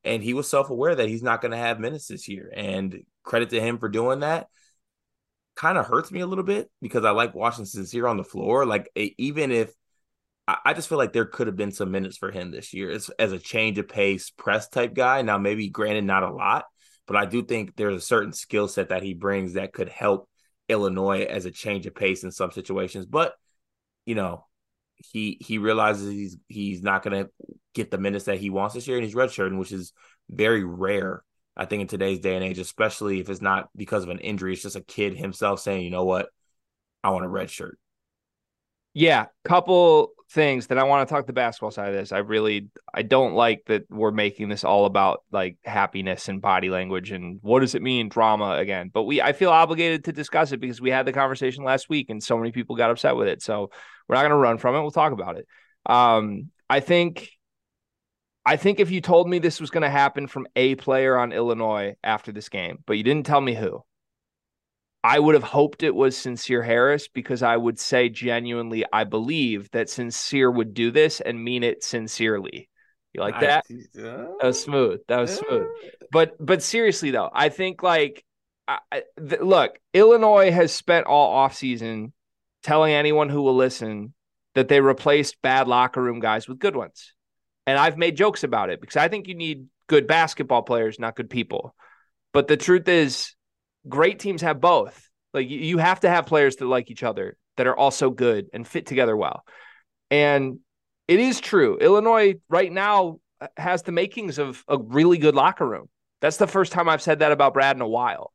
and he was self-aware that he's not going to have minutes this year. And credit to him for doing that. Kind of hurts me a little bit because i like watching Sencire on the floor. Like even if i just feel like there could have been some minutes for him this year as, as a change of pace press type guy. Now maybe granted not a lot but i do think there's a certain skill set that he brings that could help illinois as a change of pace in some situations. But you know he he realizes he's he's not going to get the minutes that he wants this year, and he's redshirting, which is very rare. I think in today's day and age, especially if it's not because of an injury, it's just a kid himself saying, "You know what, I want a red shirt." Yeah, couple things that I want to talk the basketball side of this. I really I don't like that we're making this all about like happiness and body language and what does it mean drama again. But we I feel obligated to discuss it because we had the conversation last week and so many people got upset with it. So we're not going to run from it. We'll talk about it. Um, I think I think if you told me this was going to happen from a player on Illinois after this game, but you didn't tell me who, I would have hoped it was Sencire Harris because I would say genuinely, I believe that Sencire would do this and mean it sincerely. You like that? I, uh, that was smooth. That was smooth. But but seriously though, I think like, I, th- look, Illinois has spent all offseason telling anyone who will listen that they replaced bad locker room guys with good ones. And I've made jokes about it because I think you need good basketball players, not good people. But the truth is, great teams have both. Like you have to have players that like each other, that are also good and fit together well. And it is true. Illinois right now has the makings of a really good locker room. That's the first time I've said that about Brad in a while.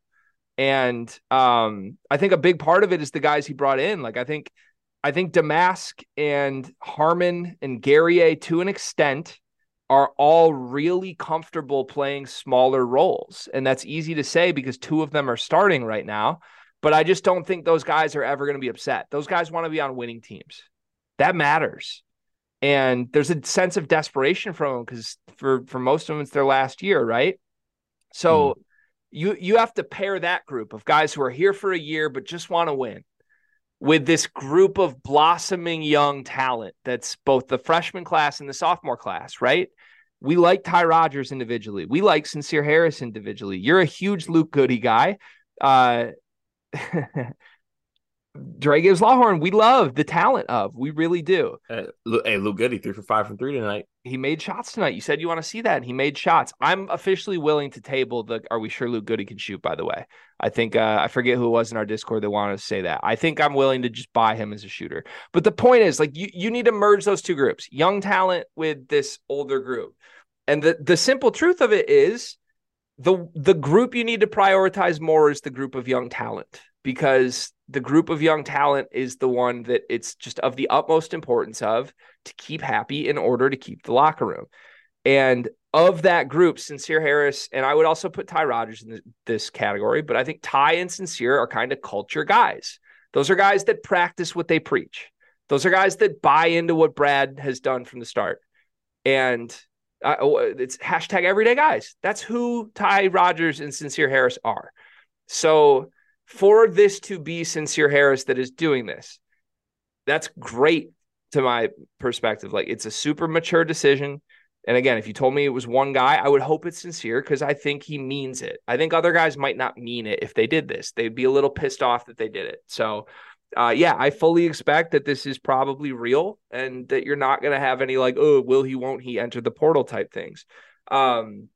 And um, I think a big part of it is the guys he brought in. Like I think I think Domask and Harmon and Guerrier, to an extent, are all really comfortable playing smaller roles. And that's easy to say because two of them are starting right now. But I just don't think those guys are ever going to be upset. Those guys want to be on winning teams. That matters. And there's a sense of desperation from them because for, for most of them, it's their last year, right? So mm. you you have to pair that group of guys who are here for a year but just want to win with this group of blossoming young talent that's both the freshman class and the sophomore class, right? We like Ty Rodgers individually. We like Sencire Harris individually. You're a huge Luke Goode guy. Uh, Dra Gibbs-Lawhorn, we love the talent of. We really do. Uh, hey, Luke Goode, three for five from three tonight. He made shots tonight. You said you want to see that, and he made shots. I'm officially willing to table the. Are we sure Luke Goode can shoot? By the way, I think uh, I forget who it was in our Discord that wanted to say that. I think I'm willing to just buy him as a shooter. But the point is, like, you you need to merge those two groups, young talent with this older group, and the the simple truth of it is, the the group you need to prioritize more is the group of young talent because the group of young talent is the one that it's just of the utmost importance of to keep happy in order to keep the locker room. And of that group, Sencire Harris, and I would also put Ty Rodgers in this category, but I think Ty and Sencire are kind of culture guys. Those are guys that practice what they preach. Those are guys that buy into what Brad has done from the start. And uh, it's hashtag everyday guys. That's who Ty Rodgers and Sencire Harris are. So for this to be Sencire Harris that is doing this, that's great to my perspective. Like it's a super mature decision. And again, if you told me it was one guy, I would hope it's Sencire because I think he means it. I think other guys might not mean it if they did this. They'd be a little pissed off that they did it. So, uh, yeah, I fully expect that this is probably real and that you're not going to have any like, oh, will he, won't he enter the portal type things. Um,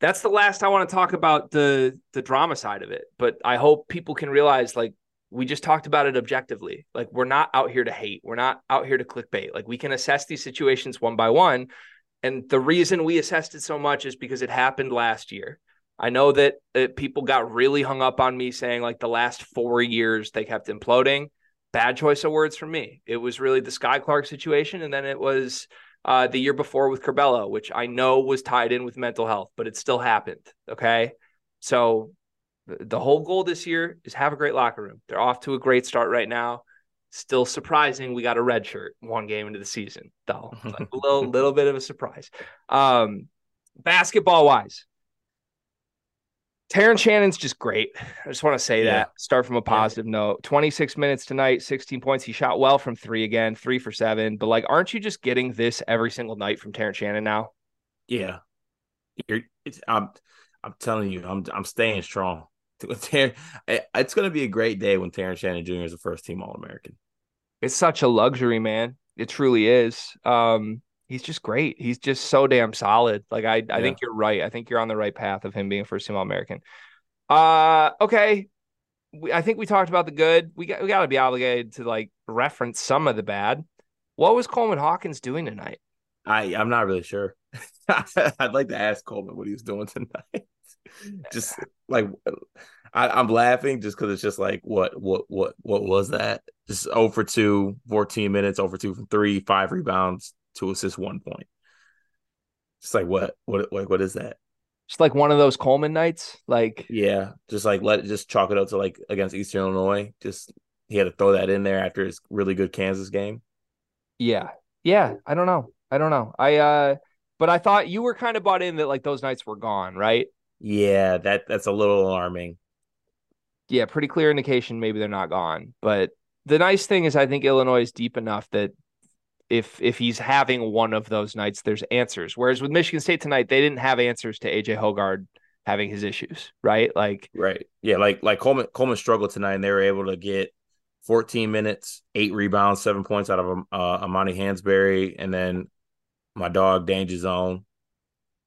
that's the last I want to talk about the the drama side of it. But I hope people can realize like we just talked about it objectively. Like we're not out here to hate. We're not out here to clickbait. Like we can assess these situations one by one. And the reason we assessed it so much is because it happened last year. I know that people got really hung up on me saying like the last four years they kept imploding. Bad choice of words for me. It was really the Skyy Clark situation, and then it was uh, the year before with Curbelo, which I know was tied in with mental health, but it still happened. Okay. So the whole goal this year is have a great locker room. They're off to a great start right now. Still surprising, we got a red shirt one game into the season, though. Like a little little bit of a surprise. Um, basketball wise, Terrence Shannon's just great. I just want to say yeah. that. Start from a positive yeah. note. 26 minutes tonight, 16 points. He shot well from three again, three for seven. But like, aren't you just getting this every single night from Terrence Shannon now? Yeah. You're, I'm I'm telling you, I'm I'm staying strong. It's going to be a great day when Terrence Shannon Jr. is the first team All American. It's such a luxury, man. It truly is. Um, he's just great. He's just so damn solid. Like I, I think you're right. I think you're on the right path of him being first team All American. Uh, okay. We, I think we talked about the good. We got we got to be obligated to like reference some of the bad. What was Coleman Hawkins doing tonight? I I'm not really sure. I'd like to ask Coleman what he was doing tonight. just like I, am laughing just because it's just like what what what what was that? Just over two, 14 minutes, over two from three, five rebounds, to assist one point. It's like what what what what is that? Just like one of those Coleman nights, like yeah, just like let it just chalk it up to like against Eastern Illinois. Just he had to throw that in there after his really good Kansas game. Yeah, yeah. I don't know. I don't know. I uh, but I thought you were kind of bought in that like those nights were gone, right? Yeah, that that's a little alarming. Yeah, pretty clear indication maybe they're not gone. But the nice thing is I think Illinois is deep enough that if if he's having one of those nights, there's answers. Whereas with Michigan State tonight, they didn't have answers to AJ Hoggard having his issues, right? Like right, yeah, like like Coleman Coleman struggled tonight, and they were able to get 14 minutes, eight rebounds, seven points out of uh, Amani Hansberry, and then my dog Danger Zone,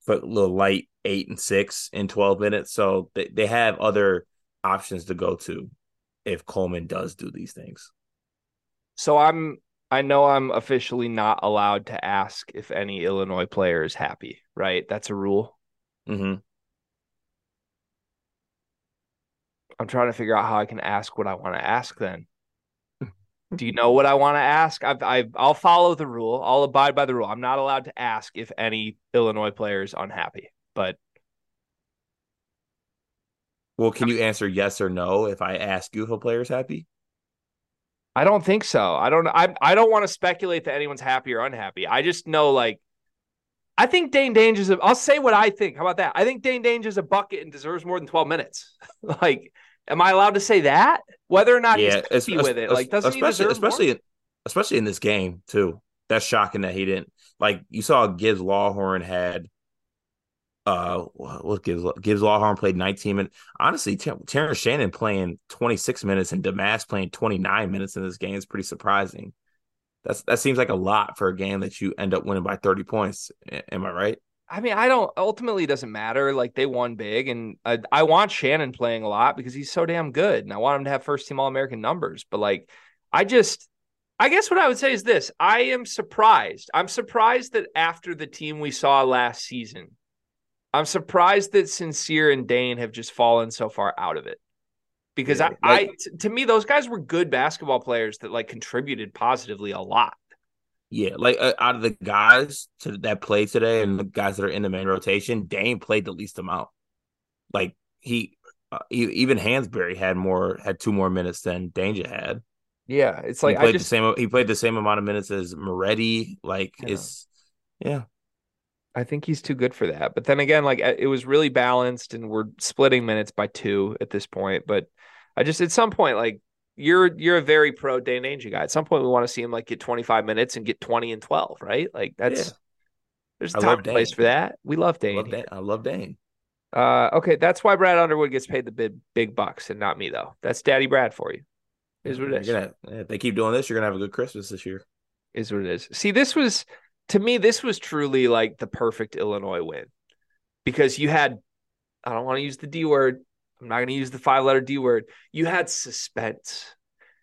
a little light eight and six in 12 minutes. So they, they have other options to go to if Coleman does do these things. So I'm I know I'm officially not allowed to ask if any Illinois player is happy, right? That's a rule. Mm-hmm. I'm trying to figure out how I can ask what I want to ask then. Do you know what I want to ask? I've, I've, I'll follow the rule. I'll abide by the rule. I'm not allowed to ask if any Illinois player is unhappy, but. Well, can you answer yes or no if I ask you if a player is happy? I don't think so. I don't. I I don't want to speculate that anyone's happy or unhappy. I just know like. I think is. A, I'll say what I think. How about that? I think Dain Dainja is a bucket and deserves more than twelve minutes. like, am I allowed to say that? Whether or not yeah, he's happy with it, like, doesn't especially, he especially more? especially in this game too? That's shocking that he didn't. Like you saw Gibbs-Lawhorn had uh, what gives Gibbs-Lawhorn played 19 minutes. Honestly, Ter- Terrence Shannon playing 26 minutes and Domask playing 29 minutes in this game is pretty surprising. That's that seems like a lot for a game that you end up winning by 30 points. Am I right? I mean, I don't ultimately doesn't matter. Like they won big, and I, I want Shannon playing a lot because he's so damn good, and I want him to have first team All American numbers. But like, I just, I guess what I would say is this: I am surprised. I'm surprised that after the team we saw last season, I'm surprised that Sencire and Dain have just fallen so far out of it. Because yeah, I, like, I t- to me, those guys were good basketball players that like contributed positively a lot. Yeah, like uh, out of the guys to, that played today and the guys that are in the main rotation, Dain played the least amount. Like he, uh, even Hansberry had more, had two more minutes than Dainja had. Yeah, it's like he played just, the same. He played the same amount of minutes as Moretti. Like yeah. it's, yeah. I think he's too good for that. But then again, like it was really balanced, and we're splitting minutes by two at this point. But I just at some point, like you're you're a very pro Dain Dainja guy. At some point, we want to see him like get 25 minutes and get 20 and 12, right? Like that's yeah. there's a time place for that. We love Dain. I love Dain. I love Dain. Uh, okay, that's why Brad Underwood gets paid the big big bucks and not me though. That's Daddy Brad for you. Is what it is. Gonna, if they keep doing this, you're gonna have a good Christmas this year. Is what it is. See, this was to me, this was truly like the perfect Illinois win because you had. I don't want to use the D word. I'm not going to use the five letter D word. You had suspense.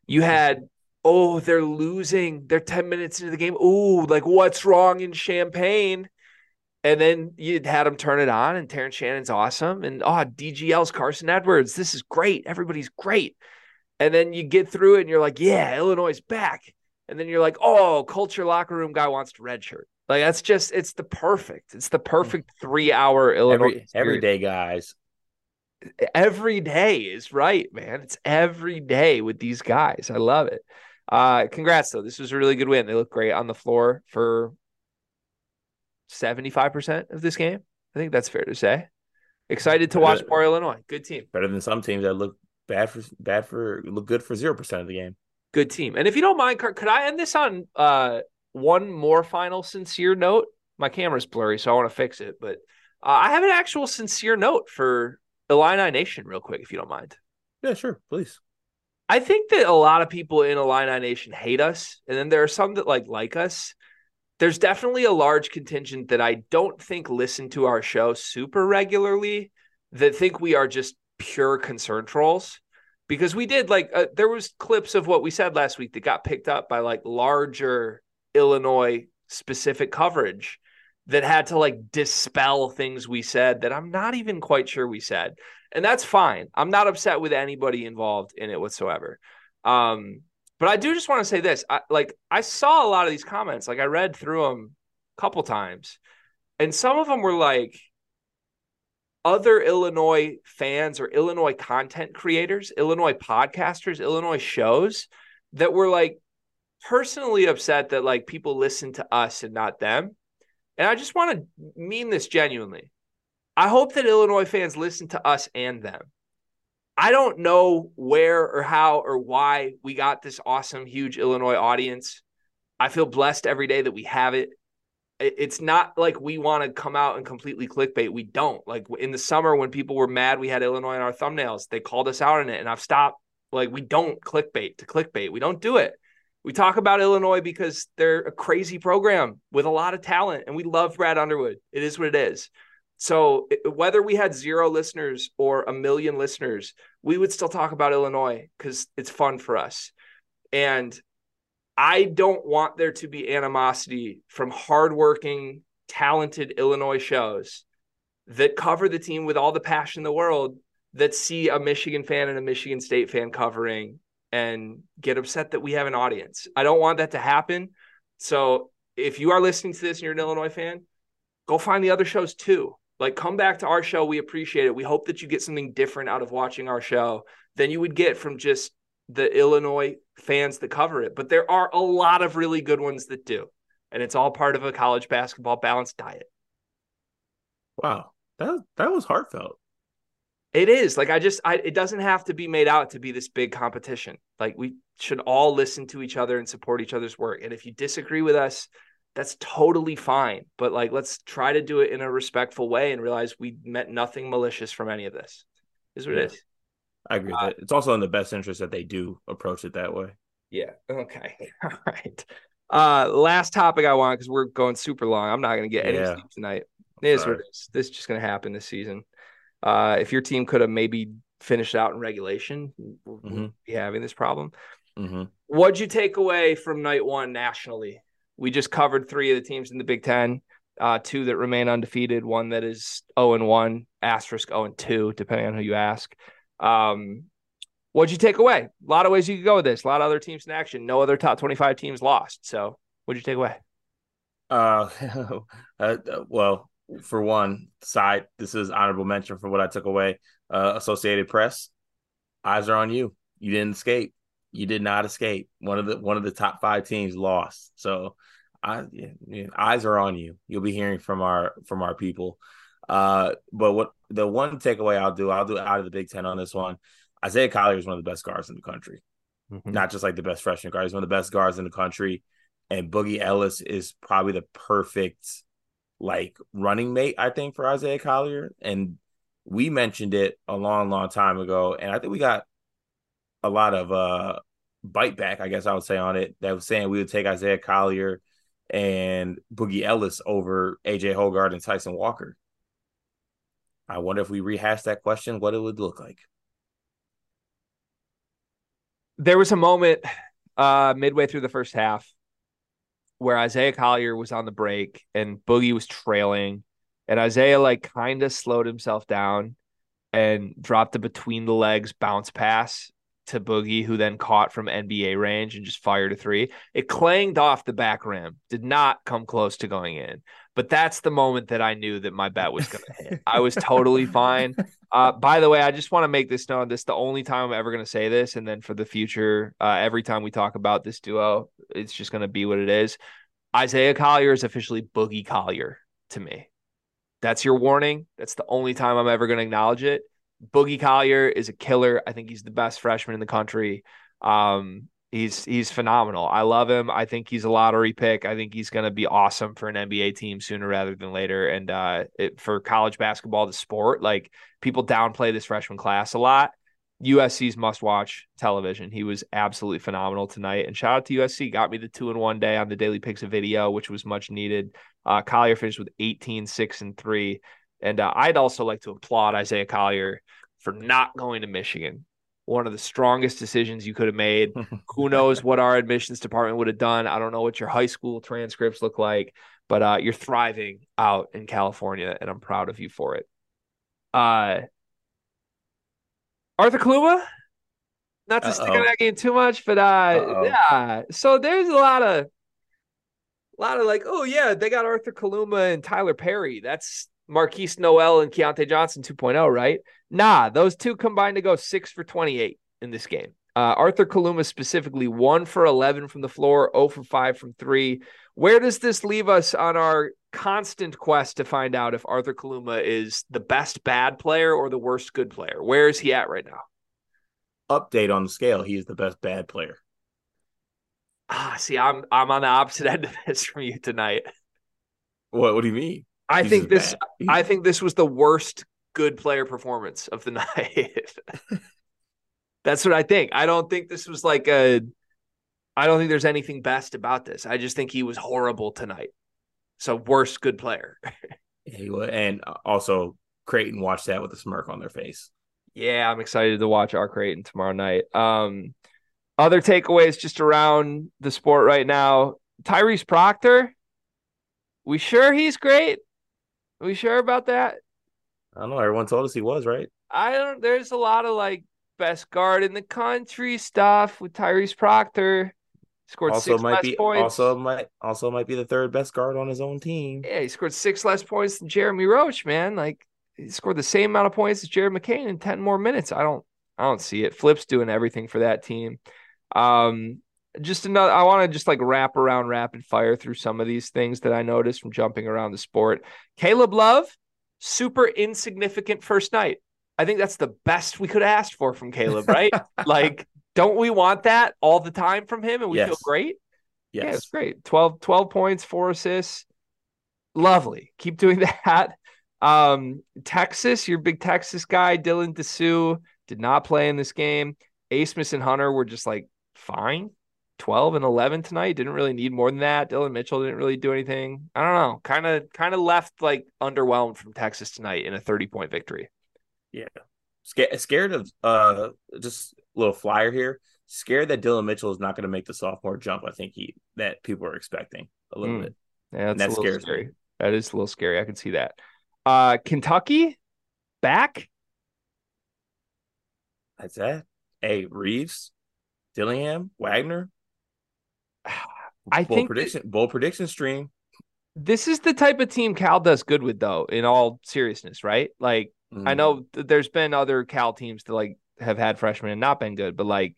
You had, oh, they're losing. They're 10 minutes into the game. Oh, like what's wrong in Champaign? And then you had them turn it on, and Terrence Shannon's awesome. And oh, DGL's Carson Edwards. This is great. Everybody's great. And then you get through it and you're like, yeah, Illinois is back. And then you're like, oh, culture locker room guy wants to redshirt. Like that's just it's the perfect. It's the perfect three hour Illinois. Every, everyday guys every day is right, man. It's every day with these guys. I love it. Uh, congrats though. This was a really good win. They look great on the floor for 75% of this game. I think that's fair to say. Excited to watch more Illinois. Good team. Better than some teams that look bad for bad for look good for 0% of the game. Good team. And if you don't mind, could I end this on uh one more final sincere note? My camera's blurry, so I want to fix it, but uh, I have an actual sincere note for Illini Nation, real quick, if you don't mind. Yeah, sure, please. I think that a lot of people in Illini Nation hate us, and then there are some that like like us. There's definitely a large contingent that I don't think listen to our show super regularly that think we are just pure concern trolls because we did like uh, there was clips of what we said last week that got picked up by like larger Illinois specific coverage that had to like dispel things we said that I'm not even quite sure we said. And that's fine. I'm not upset with anybody involved in it whatsoever. Um, but I do just want to say this. I, like I saw a lot of these comments, like I read through them a couple times, and some of them were like other Illinois fans or Illinois content creators, Illinois podcasters, Illinois shows that were like personally upset that like people listen to us and not them and I just want to mean this genuinely. I hope that Illinois fans listen to us and them. I don't know where or how or why we got this awesome, huge Illinois audience. I feel blessed every day that we have it. It's not like we want to come out and completely clickbait. We don't. Like in the summer when people were mad we had Illinois in our thumbnails, they called us out on it. And I've stopped. Like we don't clickbait to clickbait. We don't do it. We talk about Illinois because they're a crazy program with a lot of talent, and we love Brad Underwood. It is what it is. So whether we had zero listeners or a million listeners, we would still talk about Illinois because it's fun for us. And I don't want there to be animosity from hardworking, talented Illinois shows that cover the team with all the passion in the world that see a Michigan fan and a Michigan State fan covering and get upset that we have an audience. I don't want that to happen. So if you are listening to this and you're an Illinois fan, go find the other shows too. Like come back to our show. We appreciate it. We hope that you get something different out of watching our show than you would get from just the Illinois fans that cover it. But there are a lot of really good ones that do. And it's all part of a college basketball balanced diet. Wow. That that was heartfelt. It is like I just I it doesn't have to be made out to be this big competition. Like we should all listen to each other and support each other's work. And if you disagree with us, that's totally fine. But like, let's try to do it in a respectful way and realize we meant nothing malicious from any of this. Is what it is. I agree. Uh, it's also in the best interest that they do approach it that way. Yeah. Okay. All right. Uh, last topic I want because we're going super long. I'm not going to get any sleep tonight. It is what it is. This is just going to happen this season. Uh, if your team could have maybe finished out in regulation, mm-hmm. be having this problem. Mm-hmm. What'd you take away from night one nationally? We just covered three of the teams in the Big Ten, uh, two that remain undefeated, one that is 0 and 1, asterisk 0 and 2, depending on who you ask. Um, what'd you take away? A lot of ways you could go with this. A lot of other teams in action. No other top 25 teams lost. So what'd you take away? Uh, uh well, for one side, this is honorable mention for what I took away. Uh, Associated Press, eyes are on you. You didn't escape you did not escape. One of the one of the top five teams lost. So I yeah, eyes are on you. You'll be hearing from our from our people. Uh, but what the one takeaway I'll do, I'll do out of the Big Ten on this one. Isaiah Collier is one of the best guards in the country. Mm-hmm. Not just like the best freshman guard, he's one of the best guards in the country. And Boogie Ellis is probably the perfect like running mate, I think, for Isaiah Collier. And we mentioned it a long, long time ago. And I think we got a lot of uh bite back, I guess I would say on it, that was saying we would take Isaiah Collier and Boogie Ellis over AJ Hoggard and Tyson Walker. I wonder if we rehash that question, what it would look like. There was a moment uh midway through the first half where Isaiah Collier was on the break and Boogie was trailing and Isaiah like kind of slowed himself down and dropped a between the legs bounce pass to Boogie, who then caught from NBA range and just fired a three. It clanged off the back rim, did not come close to going in. But that's the moment that I knew that my bet was going to hit. I was totally fine. Uh, by the way, I just want to make this known. This is the only time I'm ever going to say this. And then for the future, uh, every time we talk about this duo, it's just going to be what it is. Isaiah Collier is officially Boogie Collier to me. That's your warning. That's the only time I'm ever going to acknowledge it. Boogie Collier is a killer. I think he's the best freshman in the country. Um, he's he's phenomenal. I love him. I think he's a lottery pick. I think he's going to be awesome for an NBA team sooner rather than later. And uh, it, for college basketball, the sport, like people downplay this freshman class a lot. USC's must watch television. He was absolutely phenomenal tonight. And shout out to USC, got me the two in one day on the Daily Picks of video, which was much needed. Uh, Collier finished with 18, 6, and 3. And uh, I'd also like to applaud Isaiah Collier for not going to Michigan. One of the strongest decisions you could have made. Who knows what our admissions department would have done? I don't know what your high school transcripts look like, but uh, you're thriving out in California, and I'm proud of you for it. Uh, Arthur Kaluma, not to Uh-oh. stick on that game too much, but uh, yeah. So there's a lot of, a lot of like, oh yeah, they got Arthur Kaluma and Tylor Perry. That's Markquis Nowell and Keyontae Johnson 2.0, right? Nah, those two combined to go six for 28 in this game. Uh, Arthur Kaluma specifically one for 11 from the floor, 0 for 5 from three. Where does this leave us on our constant quest to find out if Arthur Kaluma is the best bad player or the worst good player? Where is he at right now? Update on the scale. He is the best bad player. Ah, see, I'm I'm on the opposite end of this from you tonight. What What do you mean? I He's think this. I think this was the worst good player performance of the night. That's what I think. I don't think this was like a. I don't think there's anything best about this. I just think he was horrible tonight. So worst good player. and also Creighton watched that with a smirk on their face. Yeah, I'm excited to watch our Creighton tomorrow night. Um, other takeaways just around the sport right now. Tyrese Proctor. We sure he's great? Are we sure about that? I don't know. Everyone told us he was, right? I don't there's a lot of like best guard in the country stuff with Tyrese Proctor. Scored also six might less be points. also might also might be the third best guard on his own team. Yeah, he scored six less points than Jeremy Roach, man. Like he scored the same amount of points as Jared McCain in 10 more minutes. I don't I don't see it. Flip's doing everything for that team. Um just another I want to just like wrap around rapid fire through some of these things that I noticed from jumping around the sport. Caleb Love, super insignificant first night. I think that's the best we could have asked for from Caleb, right? like, don't we want that all the time from him and we yes. feel great? Yeah, Yes. it's great. 12, 12 points, four assists. Lovely. Keep doing that. Um, Texas, your big Texas guy, Dylan Disu, did not play in this game. Abmas and Hunter were just like fine. 12 and 11 tonight. Didn't really need more than that. Dillon Mitchell didn't really do anything. I don't know. Kind of kind of left like underwhelmed from Texas tonight in a 30 point victory. Yeah, scared, scared of uh just a little flyer here. Scared that Dillon Mitchell is not going to make the sophomore jump. I think he that people are expecting a little Mm. bit. Yeah, that's That a little scares me. scary. That is a little scary. I can see that. Uh Kentucky back. That's that. Hey, Reeves, Dillingham, Wagner. I bold think that- prediction. bold prediction stream. This is the type of team Cal does good with, though, in all seriousness, right? Like, I Mm. know th- there's been other Cal teams that like have had freshmen and not been good, but like,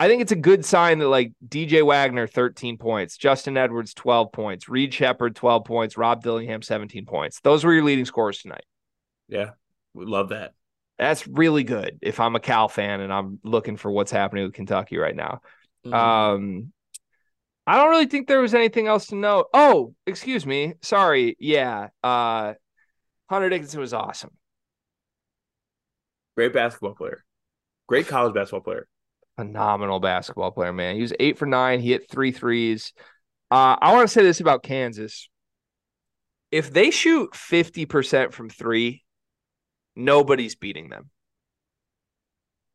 I think it's a good sign that like DJ Wagner 13 points, Justin Edwards 12 points, Reed Sheppard 12 points, Rob Dillingham 17 points. Those were your leading scorers tonight. Yeah, we love that. That's really good if I'm a Cal fan and I'm looking for what's happening with Kentucky right now. Mhm. Um, I don't really think there was anything else to know. Oh, excuse me. Sorry. Yeah. Uh, Hunter Dickinson was awesome. Great basketball player. Great college basketball player. Phenomenal basketball player, man. He was eight for nine. He hit three threes. Uh, I want to say this about Kansas. If they shoot 50% from three, nobody's beating them.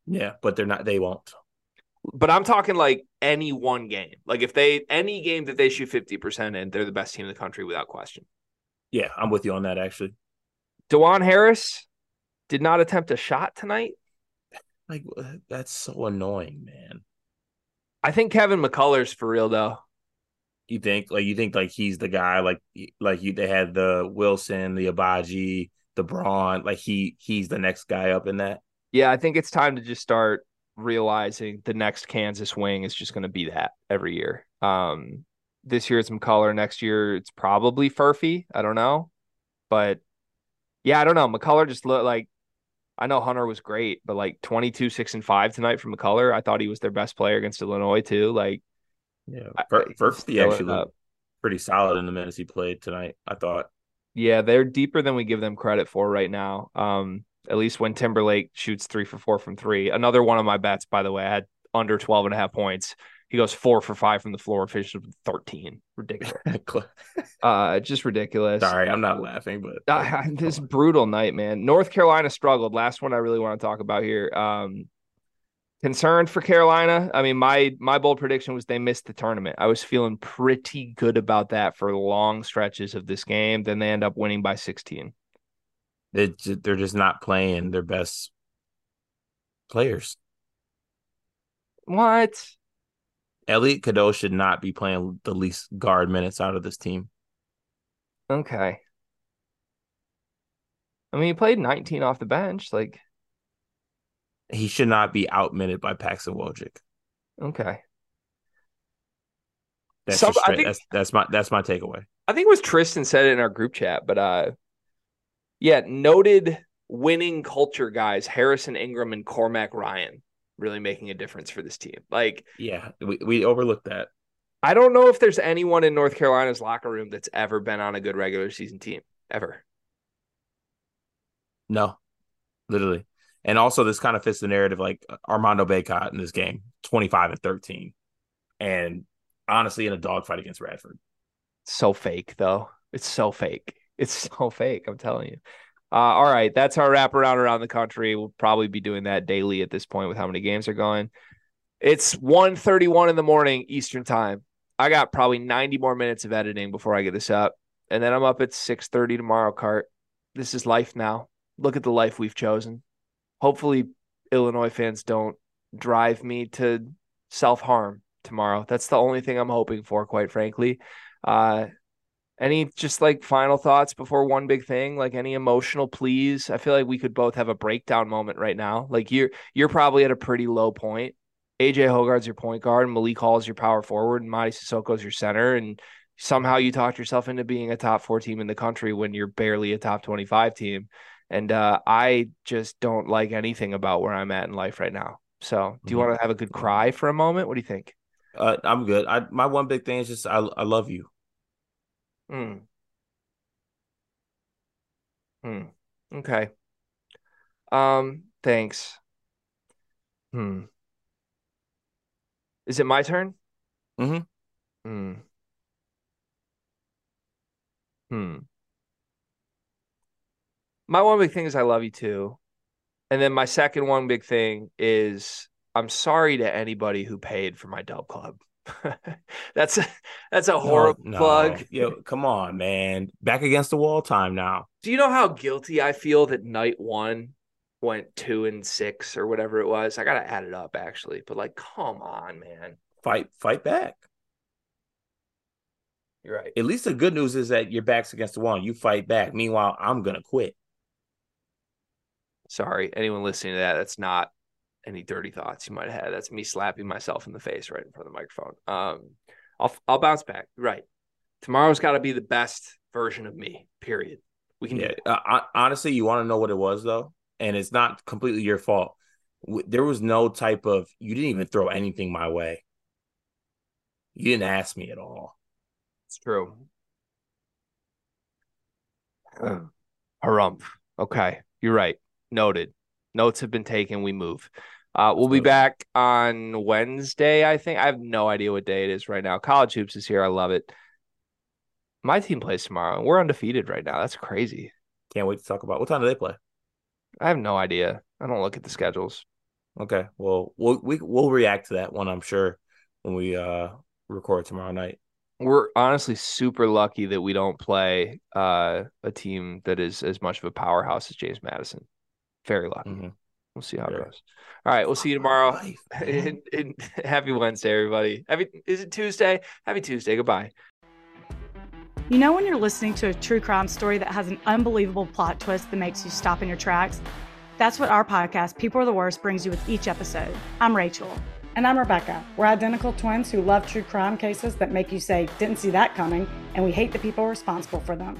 Yeah, but they're not. They won't. But I'm talking like any one game. Like if they any game that they shoot 50% in, they're the best team in the country without question. Yeah, I'm with you on that. Actually, Dajuan Harris did not attempt a shot tonight. like that's so annoying, man. I think Kevin McCullar's for real though. You think like you think like he's the guy like like you they had the Wilson, the Agbaji, the Braun, like he he's the next guy up in that. Yeah, I think it's time to just start realizing the next Kansas wing is just going to be that every year. Um, this year it's McCullar. Next year it's probably Furphy. I don't know, but yeah, I don't know. McCullar just looked like I know Hunter was great, but like 22, six and five tonight from McCullar. I thought he was their best player against Illinois too. Like, Yeah, Fur- Furphy actually looked pretty solid in the minutes he played tonight. I thought. Yeah, they're deeper than we give them credit for right now. Um, at least when Timberlake shoots three for four from three. Another one of my bets, by the way, I had under 12 and a half points. He goes four for five from the floor, finishes with 13. Ridiculous. uh, just ridiculous. Sorry, I'm not laughing, but Uh, this brutal night, man. North Carolina struggled. Last one I really want to talk about here. Um, concerned for Carolina. I mean, my my bold prediction was they missed the tournament. I was feeling pretty good about that for long stretches of this game. Then they end up winning by 16. They ju- they're just not playing their best players. What? Elliot Cadeau should not be playing the least guard minutes out of this team. Okay. I mean, he played 19 off the bench. Like, He should not be outminted by Paxson Wojcik. okay. That's Some- just I straight, think- that's that's my that's my takeaway. I think it was Tristan said it in our group chat, but uh yeah, noted winning culture guys, Harrison Ingram and Cormac Ryan really making a difference for this team. Like, Yeah, we, we overlooked that. I don't know if there's anyone in North Carolina's locker room that's ever been on a good regular season team. Ever. No, literally. And also, this kind of fits the narrative like Armando Bacot in this game, 25 and 13. And honestly, in a dogfight against Radford. So fake, though. It's so fake. It's so fake. I'm telling you. Uh, all right, that's our wrap around around the country. We'll probably be doing that daily at this point with how many games are going. It's 1.31 in the morning Eastern time. I got probably 90 more minutes of editing before I get this up. And then I'm up at 6:30 tomorrow, Cart. This is life now. Look at the life we've chosen. Hopefully Illinois fans don't drive me to self-harm tomorrow. That's the only thing I'm hoping for, quite frankly. Uh any just like final thoughts before one big thing? Like any emotional pleas? I feel like we could both have a breakdown moment right now. Like you're you're probably at a pretty low point. AJ Hoggard's your point guard, Malik Hall is your power forward, and Mady Sissoko's your center, and somehow you talked yourself into being a top four team in the country when you're barely a top twenty five team. And uh, I just don't like anything about where I'm at in life right now. So, do you Mhm. want to have a good cry for a moment? What do you think? Uh, I'm good. I my one big thing is just I I love you. Hmm. Hmm. Okay. Um. Thanks. Hmm. Is it my turn? Mm-hmm. Hmm. Hmm. My one big thing is I love you too. And then my second one big thing is I'm sorry to anybody who paid for my dub club. that's a that's a horrible no, no. plug. Yo, come on, man. Back against the wall time now. Do you know how guilty I feel that night one went two and six or whatever it was? I gotta add it up actually, but like, come on, man. Fight, fight back. You're right. At least the good news is that your back's against the wall. You fight back. Meanwhile, I'm gonna quit. Sorry, anyone listening to that, that's not any dirty thoughts you might have had. That's me slapping myself in the face right in front of the microphone. Um, I'll I'll bounce back. Right, tomorrow's got to be the best version of me. Period. We can. Yeah. Uh, honestly, you want to know what it was though, and it's not completely your fault. There was no type of you didn't even throw anything my way. You didn't ask me at all. It's true. Harumph. Okay, you're right. Noted. Notes have been taken. We move. Uh, we'll be back on Wednesday, I think. I have no idea what day it is right now. College Hoops is here. I love it. My team plays tomorrow, and we're undefeated right now. That's crazy. Can't wait to talk about what time do they play? I have no idea. I don't look at the schedules. Okay. Well, we'll we, we'll react to that one, I'm sure, when we uh record tomorrow night. We're honestly super lucky that we don't play uh, a team that is as much of a powerhouse as James Madison. Very lucky. Mm-hmm. We'll see how it goes. All right, we'll see you tomorrow. Life, and, and happy Wednesday, everybody. Happy is it Tuesday? Happy Tuesday. Goodbye. You know when you're listening to a true crime story that has an unbelievable plot twist that makes you stop in your tracks? That's what our podcast, People Are the Worst, brings you with each episode. I'm Rachel. And I'm Rebecca. We're identical twins who love true crime cases that make you say, didn't see that coming, and we hate the people responsible for them.